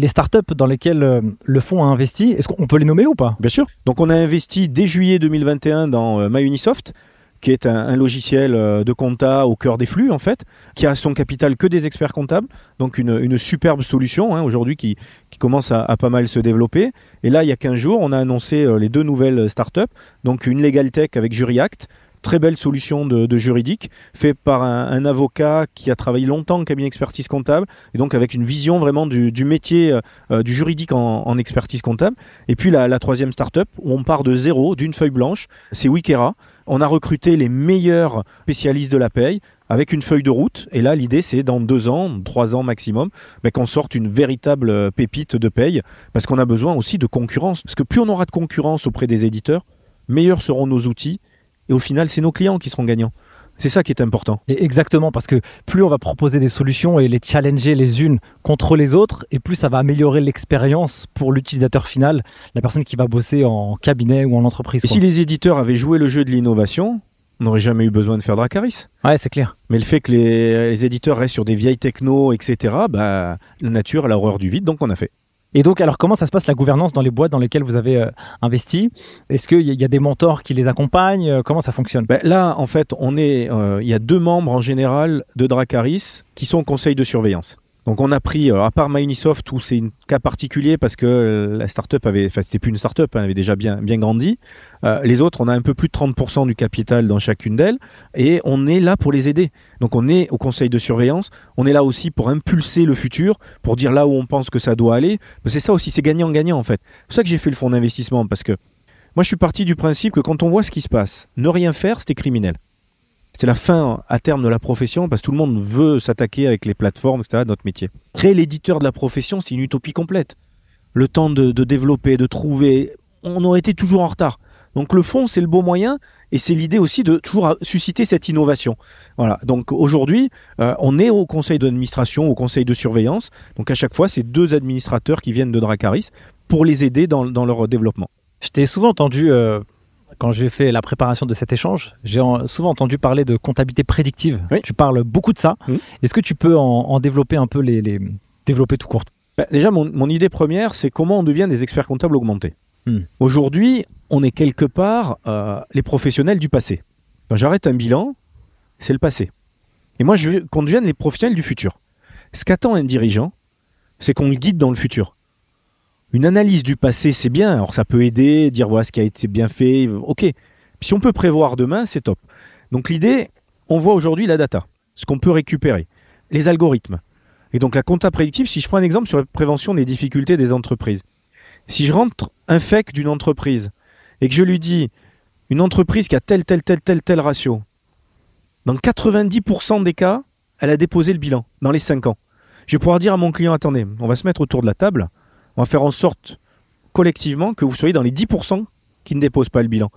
les startups dans lesquelles euh, le fonds a investi, est-ce qu'on peut les nommer ou pas? Bien sûr. Donc on a investi dès juillet 2021 dans euh, MyUnisoft, qui est un, logiciel euh, de compta au cœur des flux en fait, qui a son capital que des experts comptables, donc une, superbe solution hein, aujourd'hui qui, commence à, pas mal se développer. Et là, il y a 15 jours, on a annoncé les deux nouvelles startups, donc une Legal Tech avec JuryAct, très belle solution de, juridique, fait par un, avocat qui a travaillé longtemps en cabinet expertise comptable, et donc avec une vision vraiment du, métier euh, du juridique en, expertise comptable. Et puis la, troisième start-up, où on part de zéro, d'une feuille blanche, c'est Wikera. On a recruté les meilleurs spécialistes de la paye avec une feuille de route. Et là, l'idée, c'est dans deux ans, trois ans maximum, ben, qu'on sorte une véritable pépite de paye, parce qu'on a besoin aussi de concurrence. Parce que plus on aura de concurrence auprès des éditeurs, meilleurs seront nos outils et au final, c'est nos clients qui seront gagnants. C'est ça qui est important. Et exactement, parce que plus on va proposer des solutions et les challenger les unes contre les autres, et plus ça va améliorer l'expérience pour l'utilisateur final, la personne qui va bosser en cabinet ou en entreprise. Et si les éditeurs avaient joué le jeu de l'innovation, on n'aurait jamais eu besoin de faire Dracaris. Ouais, c'est clair. Mais le fait que les, éditeurs restent sur des vieilles techno, etc., bah, la nature a l'horreur du vide, donc on a fait. Et donc, alors, comment ça se passe la gouvernance dans les boîtes dans lesquelles vous avez euh, investi? Est-ce qu'il y, a des mentors qui les accompagnent? Euh, Comment ça fonctionne? Ben, Là, en fait, on est, euh, il y a deux membres en général de Dracaris qui sont au conseil de surveillance. Donc on a pris, à part MyUnisoft où c'est un cas particulier parce que la startup avait, enfin c'était plus une startup, elle avait déjà bien, bien grandi. Euh, les autres, on a un peu plus de 30% du capital dans chacune d'elles et on est là pour les aider. Donc on est au conseil de surveillance, on est là aussi pour impulser le futur, pour dire là où on pense que ça doit aller. C'est ça aussi, c'est gagnant-gagnant en fait. C'est pour ça que j'ai fait le fonds d'investissement parce que moi je suis parti du principe que quand on voit ce qui se passe, ne rien faire, c'était criminel. C'est la fin à terme de la profession parce que tout le monde veut s'attaquer avec les plateformes, etc. Notre métier. Créer l'éditeur de la profession, c'est une utopie complète. Le temps de, de développer, de trouver, on aurait été toujours en retard. Donc le fond, c'est le beau moyen, et c'est l'idée aussi de toujours susciter cette innovation. Voilà. Donc aujourd'hui, euh, on est au conseil d'administration, au conseil de surveillance. Donc à chaque fois, c'est deux administrateurs qui viennent de Dracaris pour les aider dans, leur développement. Je t'ai souvent entendu, euh, quand j'ai fait la préparation de cet échange, j'ai souvent entendu parler de comptabilité prédictive. Tu parles beaucoup de ça. Mmh. Est-ce que tu peux en, développer un peu les, développer tout court? Bah, Déjà, mon idée première, c'est comment on devient des experts comptables augmentés. Hmm. Aujourd'hui, on est quelque part euh, les professionnels du passé. Quand j'arrête un bilan, c'est le passé. Et moi, je veux qu'on devienne les professionnels du futur. Ce qu'attend un dirigeant, c'est qu'on le guide dans le futur. Une analyse du passé, c'est bien. Alors, ça peut aider, dire voilà ce qui a été bien fait. Ok. si on peut prévoir demain, c'est top. Donc, l'idée, on voit aujourd'hui la data, ce qu'on peut récupérer, les algorithmes. Et donc, la compta prédictive, si je prends un exemple sur la prévention des difficultés des entreprises. Si je rentre un FEC d'une entreprise et que je lui dis une entreprise qui a tel, tel, tel, tel, tel ratio, dans 90% des cas, elle a déposé le bilan dans les 5 ans. Je vais pouvoir dire à mon client, attendez, on va se mettre autour de la table, on va faire en sorte collectivement que vous soyez dans les 10% qui ne déposent pas le bilan.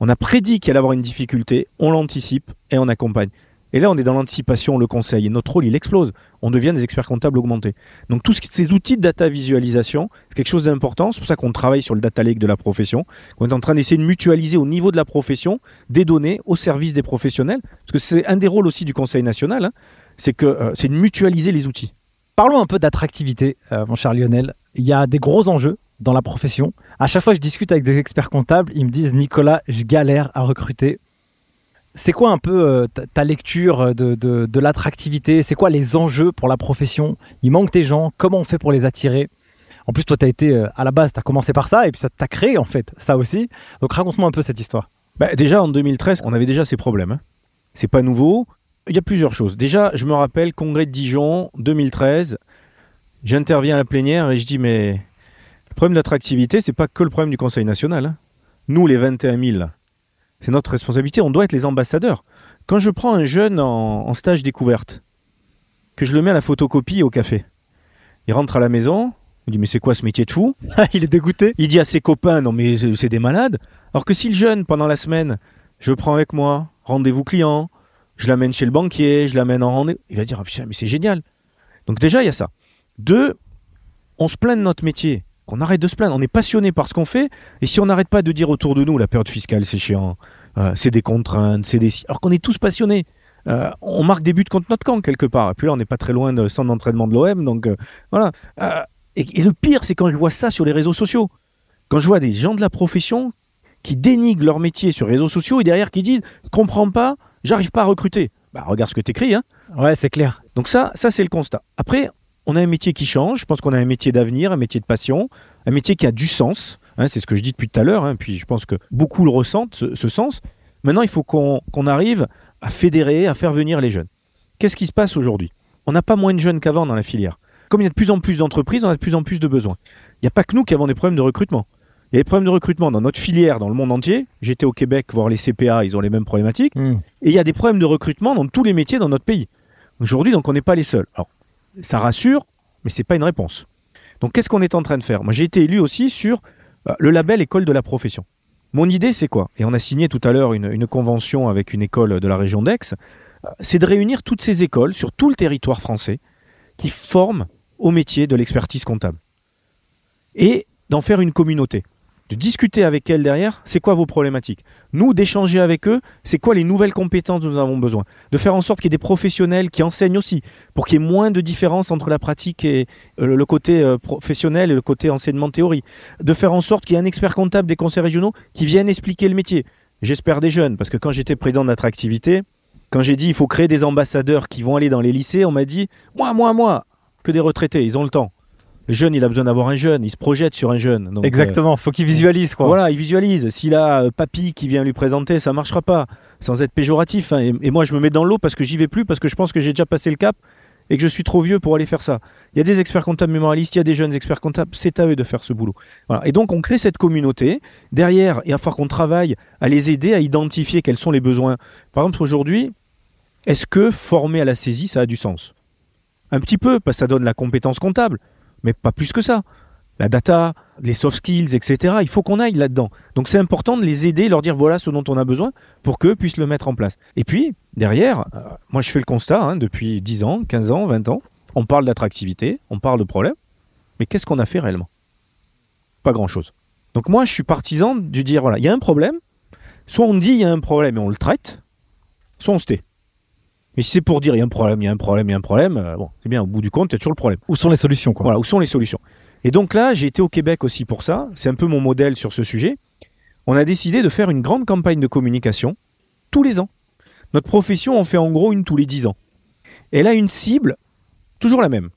On a prédit qu'il allait avoir une difficulté, on l'anticipe et on accompagne. Et là, on est dans l'anticipation, le conseil. Et notre rôle, il explose. On devient des experts comptables augmentés. Donc, tous ces outils de data visualisation, c'est quelque chose d'important. C'est pour ça qu'on travaille sur le data lake de la profession. On est en train d'essayer de mutualiser au niveau de la profession des données au service des professionnels. Parce que c'est un des rôles aussi du Conseil national. Hein. c'est que euh, c'est de mutualiser les outils. Parlons un peu d'attractivité, euh, mon cher Lionel. Il y a des gros enjeux dans la profession. À chaque fois que je discute avec des experts comptables, ils me disent Nicolas, je galère à recruter c'est quoi un peu euh, ta, lecture de, de, l'attractivité? C'est quoi les enjeux pour la profession? Il manque des gens, comment on fait pour les attirer? En plus, toi, tu as été euh, à la base, tu as commencé par ça, et puis ça t'a créé en fait, ça aussi. Donc raconte-moi un peu cette histoire. Bah, déjà, en 2013, on avait déjà ces problèmes. Hein. C'est pas nouveau. Il y a plusieurs choses. Déjà, je me rappelle, congrès de Dijon, 2013, j'interviens à la plénière et je dis, mais le problème d'attractivité, c'est pas que le problème du Conseil national. Hein. Nous, les 21 000, c'est notre responsabilité, on doit être les ambassadeurs. Quand je prends un jeune en, stage découverte, que je le mets à la photocopie au café, il rentre à la maison, il dit mais c'est quoi ce métier de fou? Il est dégoûté. Il dit à ses copains non mais c'est des malades. Alors que si le jeune pendant la semaine, je prends avec moi, rendez-vous client, je l'amène chez le banquier, je l'amène en rendez-vous, il va dire ah, putain mais c'est génial. Donc déjà il y a ça. Deux, on se plaint de notre métier qu'on arrête de se plaindre. On est passionné par ce qu'on fait. Et si on n'arrête pas de dire autour de nous, la période fiscale, c'est chiant, euh, c'est des contraintes, c'est des. Alors qu'on est tous passionnés. Euh, on marque des buts contre notre camp quelque part. Et puis là, on n'est pas très loin de centre d'entraînement de l'OM. Donc euh, voilà. Et, le pire, c'est quand je vois ça sur les réseaux sociaux. Quand je vois des gens de la profession qui dénigrent leur métier sur les réseaux sociaux et derrière qui disent Je comprends pas, j'arrive pas à recruter. Bah, regarde ce que tu écris. Hein. Ouais, c'est clair. Donc ça, ça c'est le constat. Après, on a un métier qui change. Je pense qu'on a un métier d'avenir, un métier de passion, un métier qui a du sens. Hein, c'est ce que je dis depuis tout à l'heure. Hein, puis je pense que beaucoup le ressentent, ce, sens. Maintenant, il faut qu'on arrive à fédérer, à faire venir les jeunes. Qu'est-ce qui se passe aujourd'hui? On n'a pas moins de jeunes qu'avant dans la filière. Comme il y a de plus en plus d'entreprises, on a de plus en plus de besoins. Il n'y a pas que nous qui avons des problèmes de recrutement. Il y a des problèmes de recrutement dans notre filière, dans le monde entier. J'étais au Québec voir les CPA, ils ont les mêmes problématiques. Hmm. Et il y a des problèmes de recrutement dans tous les métiers dans notre pays. Aujourd'hui, donc, on n'est pas les seuls. Alors, ça rassure, mais ce n'est pas une réponse. Donc qu'est-ce qu'on est en train de faire? Moi j'ai été élu aussi sur euh, le label école de la profession. Mon idée c'est quoi? Et on a signé tout à l'heure une, convention avec une école de la région d'Aix. Euh, c'est de réunir toutes ces écoles sur tout le territoire français qui forment au métier de l'expertise comptable. Et d'en faire une communauté de discuter avec elles derrière, c'est quoi vos problématiques? Nous, d'échanger avec eux, c'est quoi les nouvelles compétences dont nous avons besoin? De faire en sorte qu'il y ait des professionnels qui enseignent aussi, pour qu'il y ait moins de différence entre la pratique et euh, le côté euh, professionnel et le côté enseignement théorie. De faire en sorte qu'il y ait un expert comptable des conseils régionaux qui vienne expliquer le métier. J'espère des jeunes, parce que quand j'étais président d'attractivité, quand j'ai dit il faut créer des ambassadeurs qui vont aller dans les lycées, on m'a dit moi, moi, moi, que des retraités, ils ont le temps. Le jeune, il a besoin d'avoir un jeune, il se projette sur un jeune. Exactement, il faut qu'il visualise quoi. Voilà, il visualise. S'il a euh, papy qui vient lui présenter, ça marchera pas, sans être péjoratif. Hein. Et, moi, je me mets dans l'eau parce que j'y vais plus, parce que je pense que j'ai déjà passé le cap et que je suis trop vieux pour aller faire ça. Il y a des experts comptables mémorialistes, il y a des jeunes experts comptables, c'est à eux de faire ce boulot. Et donc on crée cette communauté. Derrière, il va falloir qu'on travaille à les aider à identifier quels sont les besoins. Par exemple, aujourd'hui, est-ce que former à la saisie, ça a du sens? Un petit peu, parce que ça donne la compétence comptable mais pas plus que ça. la data, les soft skills, etc. Il faut qu'on aille là-dedans. Donc c'est important de les aider, leur dire voilà ce dont on a besoin pour qu'eux puissent le mettre en place. Et puis, derrière, euh, moi je fais le constat, hein, depuis 10 ans, 15 ans, 20 ans, on parle d'attractivité, on parle de problèmes, mais qu'est-ce qu'on a fait réellement? Pas grand-chose. Donc moi je suis partisan de dire voilà, il y a un problème, soit on dit il y a un problème et on le traite, soit on se tait. Mais si c'est pour dire il y a un problème, il y a un problème, il y a un problème, euh, bon, c'est bien, au bout du compte, il y a toujours le problème. Où sont les solutions quoi Voilà, où sont les solutions? Et donc là, j'ai été au Québec aussi pour ça, c'est un peu mon modèle sur ce sujet. On a décidé de faire une grande campagne de communication tous les ans. Notre profession en fait en gros une tous les dix ans. Elle a une cible toujours la même,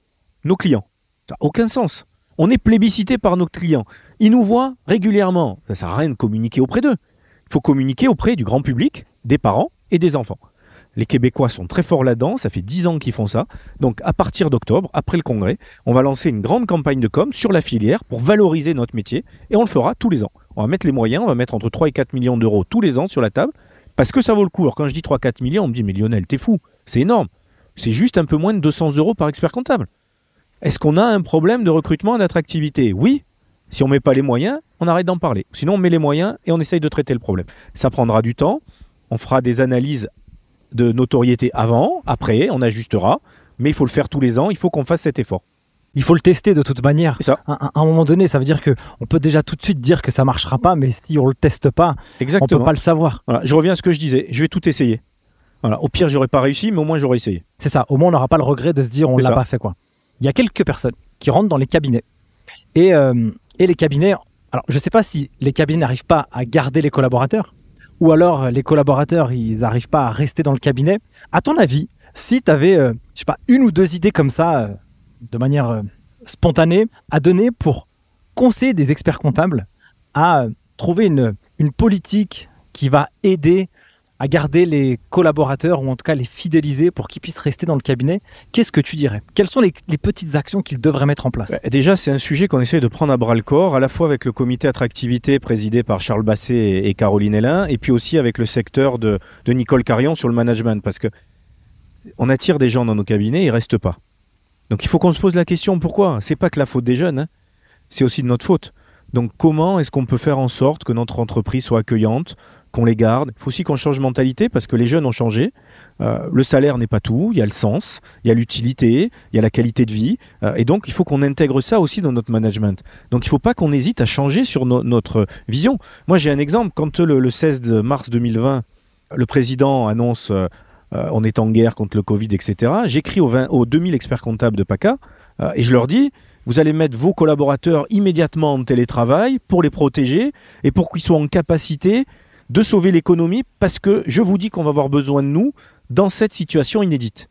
nos clients. Ça n'a aucun sens. On est plébiscité par nos clients. Ils nous voient régulièrement. Ça sert à rien de communiquer auprès d'eux. Il faut communiquer auprès du grand public, des parents et des enfants. Les Québécois sont très forts là-dedans, ça fait 10 ans qu'ils font ça. Donc à partir d'octobre, après le congrès, on va lancer une grande campagne de com sur la filière pour valoriser notre métier et on le fera tous les ans. On va mettre les moyens, on va mettre entre 3 et 4 millions d'euros tous les ans sur la table parce que ça vaut le coup. Quand je dis 3-4 millions, on me dit mais Lionel, t'es fou, c'est énorme. C'est juste un peu moins de 200 euros par expert comptable. Est-ce qu'on a un problème de recrutement et d'attractivité? Oui. Si on met pas les moyens, on arrête d'en parler. Sinon, on met les moyens et on essaye de traiter le problème. Ça prendra du temps. On fera des analyses de notoriété avant, après, on ajustera. Mais il faut le faire tous les ans. Il faut qu'on fasse cet effort. Il faut le tester de toute manière. Ça. À, à un moment donné, ça veut dire que on peut déjà tout de suite dire que ça marchera pas, mais si on le teste pas, on Exactement. peut pas le savoir. Voilà, je reviens à ce que je disais. Je vais tout essayer. Voilà. Au pire, j'aurais pas réussi, mais au moins j'aurais essayé. C'est ça. Au moins, on n'aura pas le regret de se dire on l'a pas fait quoi. Il y a quelques personnes qui rentrent dans les cabinets et euh, et les cabinets. Alors, je sais pas si les cabinets n'arrivent pas à garder les collaborateurs ou alors euh, les collaborateurs ils n'arrivent pas à rester dans le cabinet. À ton avis, si tu avais, je sais pas, une ou deux idées comme ça, euh, de manière euh, spontanée, à donner pour conseiller des experts comptables à euh, trouver une politique qui va aider à garder les collaborateurs ou en tout cas les fidéliser pour qu'ils puissent rester dans le cabinet, qu'est-ce que tu dirais? Quelles sont les, petites actions qu'ils devraient mettre en place? Bah, Déjà, c'est un sujet qu'on essaie de prendre à bras le corps, à la fois avec le comité attractivité présidé par Charles Basset et, Caroline Hélin, et puis aussi avec le secteur de, de Nicole Carion sur le management, parce que on attire des gens dans nos cabinets, ils restent pas. Donc il faut qu'on se pose la question pourquoi? C'est pas que la faute des jeunes, hein. c'est aussi de notre faute. Donc comment est-ce qu'on peut faire en sorte que notre entreprise soit accueillante, qu'on les garde Il faut aussi qu'on change mentalité parce que les jeunes ont changé. Euh, le salaire n'est pas tout, il y a le sens, il y a l'utilité, il y a la qualité de vie, euh, et donc il faut qu'on intègre ça aussi dans notre management. Donc il ne faut pas qu'on hésite à changer sur no- notre vision. Moi j'ai un exemple, quand le, le 16 de mars 2020, le président annonce euh, on est en guerre contre le Covid, etc., j'écris aux, 20 aux 2000 experts comptables de PACA, euh, et je leur dis, vous allez mettre vos collaborateurs immédiatement en télétravail pour les protéger et pour qu'ils soient en capacité de sauver l'économie parce que je vous dis qu'on va avoir besoin de nous dans cette situation inédite.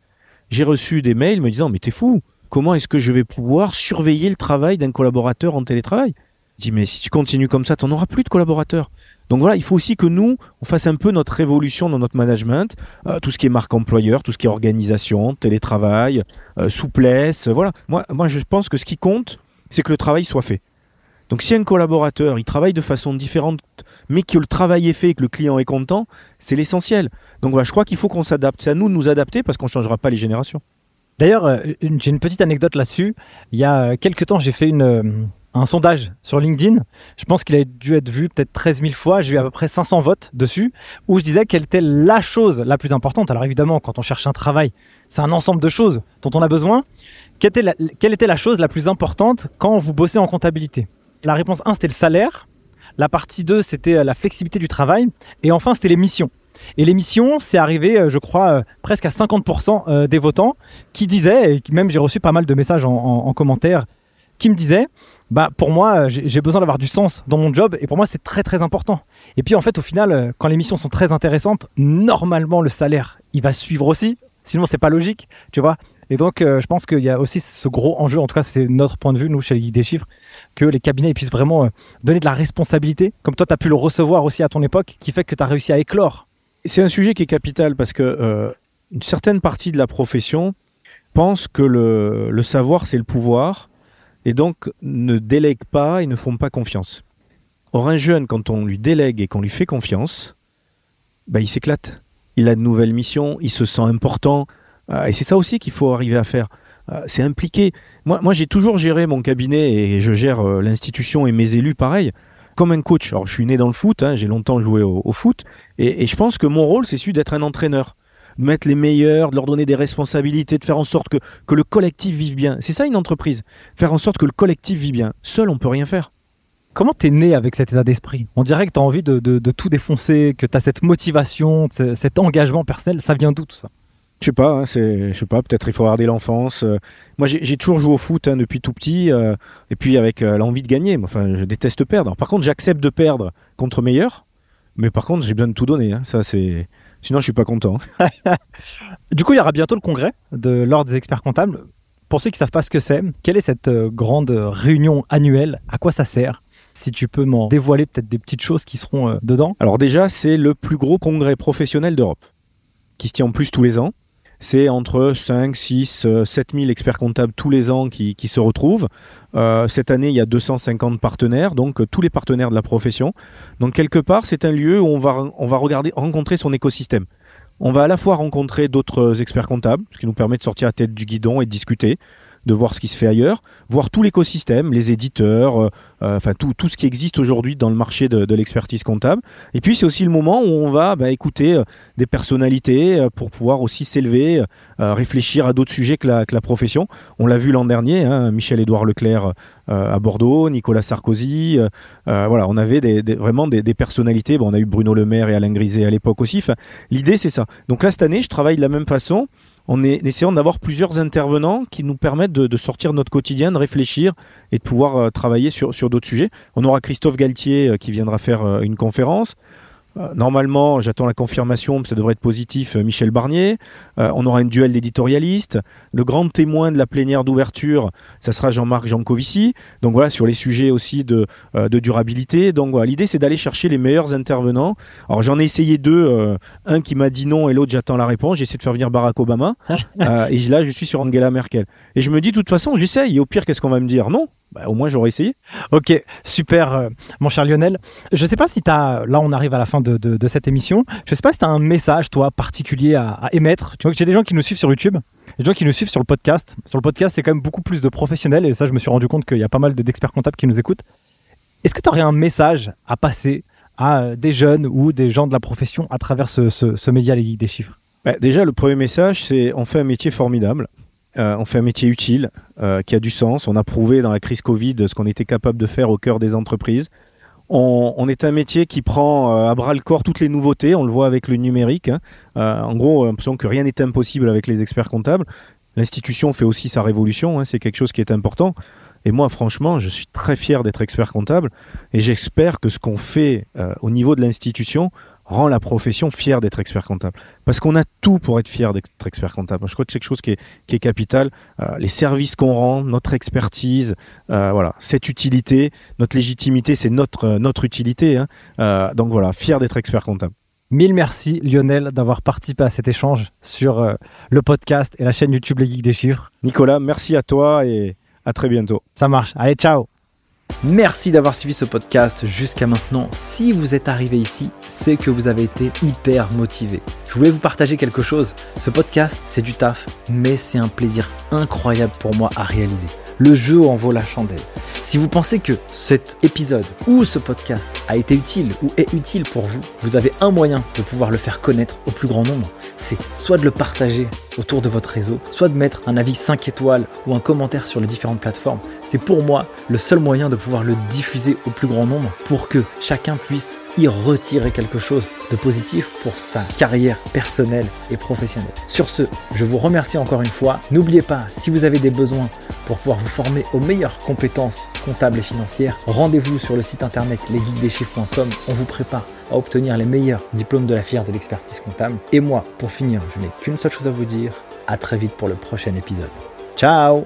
J'ai reçu des mails me disant mais t'es fou, comment est-ce que je vais pouvoir surveiller le travail d'un collaborateur en télétravail? Je dis mais si tu continues comme ça, t'en auras plus de collaborateurs. Donc voilà, il faut aussi que nous, on fasse un peu notre révolution dans notre management, euh, tout ce qui est marque employeur, tout ce qui est organisation, télétravail, euh, souplesse, voilà. Moi, moi, je pense que ce qui compte, c'est que le travail soit fait. Donc si un collaborateur, il travaille de façon différente, mais que le travail est fait et que le client est content, c'est l'essentiel. Donc voilà, je crois qu'il faut qu'on s'adapte. C'est à nous de nous adapter parce qu'on ne changera pas les générations. D'ailleurs, euh, j'ai une petite anecdote là-dessus. Il y a euh, quelques temps, j'ai fait euh, un sondage sur LinkedIn. Je pense qu'il a dû être vu peut-être 13 000 fois. J'ai eu à peu près 500 votes dessus où je disais quelle était la chose la plus importante. Alors évidemment, quand on cherche un travail, c'est un ensemble de choses dont on a besoin. Quelle était la chose la plus importante quand vous bossez en comptabilité? La réponse 1, c'était le salaire. La partie 2, c'était euh, la flexibilité du travail. Et enfin, c'était les missions. Et les missions, c'est arrivé, euh, je crois, euh, presque à 50% euh, des votants qui disaient, et même j'ai reçu pas mal de messages en, en- en commentaire, qui me disaient, bah pour moi, j'ai besoin d'avoir du sens dans mon job, et pour moi, c'est très très important. Et puis en fait, au final, quand les missions sont très intéressantes, normalement, le salaire, il va suivre aussi. Sinon, c'est pas logique, tu vois. Et donc, je pense qu'il y a aussi ce gros enjeu, en tout cas, c'est notre point de vue, nous, chez les des Chiffres, que les cabinets puissent vraiment euh, donner de la responsabilité, comme toi, tu as pu le recevoir aussi à ton époque, qui fait que tu as réussi à éclore. C'est un sujet qui est capital parce que euh, une certaine partie de la profession pense que le, savoir c'est le pouvoir et donc ne délègue pas et ne font pas confiance. Or un jeune quand on lui délègue et qu'on lui fait confiance, bah, il s'éclate. Il a de nouvelles missions, il se sent important euh, et c'est ça aussi qu'il faut arriver à faire. Euh, c'est impliqué. Moi, j'ai toujours géré mon cabinet et je gère euh, l'institution et mes élus pareil, comme un coach. Alors, je suis né dans le foot, hein, j'ai longtemps joué au, foot, et, je pense que mon rôle, c'est celui d'être un entraîneur de mettre les meilleurs, de leur donner des responsabilités, de faire en sorte que, le collectif vive bien. C'est ça une entreprise, faire en sorte que le collectif vive bien. Seul, on peut rien faire. Comment t'es né avec cet état d'esprit? On dirait que tu as envie de, de, tout défoncer, que tu as cette motivation, cet engagement personnel. Ça vient d'où tout ça? Je sais pas, hein, c'est, je sais pas. Peut-être il faut regarder l'enfance. Euh. moi, j'ai, toujours joué au foot hein, depuis tout petit, euh, et puis avec euh, l'envie de gagner. Enfin, je déteste perdre. par contre, j'accepte de perdre contre meilleur, mais par contre, j'ai besoin de tout donner. Hein. Ça, c'est Sinon, je suis pas content. du coup, il y aura bientôt le congrès de l'ordre des experts comptables. Pour ceux qui savent pas ce que c'est, quelle est cette grande réunion annuelle? À quoi ça sert? Si tu peux m'en dévoiler peut-être des petites choses qui seront dedans. Alors déjà, c'est le plus gros congrès professionnel d'Europe, qui se tient en plus tous les ans. C'est entre 5, 6, 7 000 experts comptables tous les ans qui, se retrouvent. Euh, cette année, il y a 250 partenaires, donc euh, tous les partenaires de la profession. Donc quelque part, c'est un lieu où on va, on va rencontrer son écosystème. On va à la fois rencontrer d'autres experts comptables, ce qui nous permet de sortir à tête du guidon et de discuter de voir ce qui se fait ailleurs, voir tout l'écosystème, les éditeurs, euh, euh, enfin tout, tout ce qui existe aujourd'hui dans le marché de, de l'expertise comptable. Et puis c'est aussi le moment où on va bah, écouter euh, des personnalités pour pouvoir aussi s'élever, réfléchir à d'autres sujets que la, que la profession. On l'a vu l'an dernier, hein, Michel-Édouard Leclerc à Bordeaux, Nicolas Sarkozy. voilà, on avait des, des, vraiment des, des, personnalités. Bon, on a eu Bruno Le Maire et Alain Griset à l'époque aussi. Enfin, L'idée c'est ça. Donc là cette année, je travaille de la même façon en essayant d'avoir plusieurs intervenants qui nous permettent de, sortir de notre quotidien, de réfléchir et de pouvoir euh, travailler sur, sur d'autres sujets. On aura Christophe Galtier euh, qui viendra faire euh, une conférence. Euh, normalement, j'attends la confirmation, mais ça devrait être positif, euh, Michel Barnier. Euh, on aura une duel d'éditorialistes. Le grand témoin de la plénière d'ouverture, ça sera Jean-Marc Jancovici. Donc voilà, sur les sujets aussi de, de durabilité. Donc voilà, l'idée c'est d'aller chercher les meilleurs intervenants. Alors j'en ai essayé deux, un qui m'a dit non et l'autre j'attends la réponse. J'essaie de faire venir Barack Obama. et là, je suis sur Angela Merkel. Et je me dis, de toute façon, j'essaye. Et au pire, qu'est-ce qu'on va me dire? Non, bah, au moins j'aurais essayé. Ok, super, euh, mon cher Lionel. Je ne sais pas si tu as, là on arrive à la fin de, cette émission, je ne sais pas si tu as un message, toi, particulier à, émettre. Tu vois que j'ai des gens qui nous suivent sur YouTube, des gens qui nous suivent sur le podcast. Sur le podcast, c'est quand même beaucoup plus de professionnels, et ça, je me suis rendu compte qu'il y a pas mal d'experts comptables qui nous écoutent. Est-ce que tu aurais un message à passer à euh, des jeunes ou des gens de la profession à travers ce, ce, média Les des Chiffres? Bah, Déjà, le premier message, c'est on fait un métier formidable. Euh, on fait un métier utile, euh, qui a du sens. On a prouvé dans la crise Covid ce qu'on était capable de faire au cœur des entreprises. On, est un métier qui prend euh, à bras le corps toutes les nouveautés. On le voit avec le numérique. Hein. en gros, l'impression que rien n'est impossible avec les experts comptables. L'institution fait aussi sa révolution. Hein. C'est quelque chose qui est important. Et moi, franchement, je suis très fier d'être expert comptable. Et j'espère que ce qu'on fait au niveau de l'institution, rend la profession fière d'être expert comptable. Parce qu'on a tout pour être fier d'être expert comptable. Je crois que c'est quelque chose qui est, qui est capital. Euh, les services qu'on rend, notre expertise, euh, voilà, cette utilité, notre légitimité, c'est notre, euh, notre utilité. Hein. donc voilà, fier d'être expert comptable. Mille merci Lionel d'avoir participé à cet échange sur le podcast et la chaîne YouTube Les Geeks des Chiffres. Nicolas, merci à toi et à très bientôt. Ça marche. Allez, ciao Merci d'avoir suivi ce podcast jusqu'à maintenant. Si vous êtes arrivé ici, c'est que vous avez été hyper motivé. Je voulais vous partager quelque chose. Ce podcast, c'est du taf, mais c'est un plaisir incroyable pour moi à réaliser. Le jeu en vaut la chandelle. Si vous pensez que cet épisode ou ce podcast a été utile ou est utile pour vous, vous avez un moyen de pouvoir le faire connaître au plus grand nombre. C'est soit de le partager autour de votre réseau, soit de mettre un avis 5 étoiles ou un commentaire sur les différentes plateformes. C'est pour moi le seul moyen de pouvoir le diffuser au plus grand nombre pour que chacun puisse y retirer quelque chose de positif pour sa carrière personnelle et professionnelle. Sur ce, je vous remercie encore une fois. N'oubliez pas, si vous avez des besoins pour pouvoir vous former aux meilleures compétences comptables et financières, rendez-vous sur le site internet lesguideschiffres.com. On vous prépare à obtenir les meilleurs diplômes de la fière de l'expertise comptable. Et moi, pour finir, je n'ai qu'une seule chose à vous dire. À très vite pour le prochain épisode. Ciao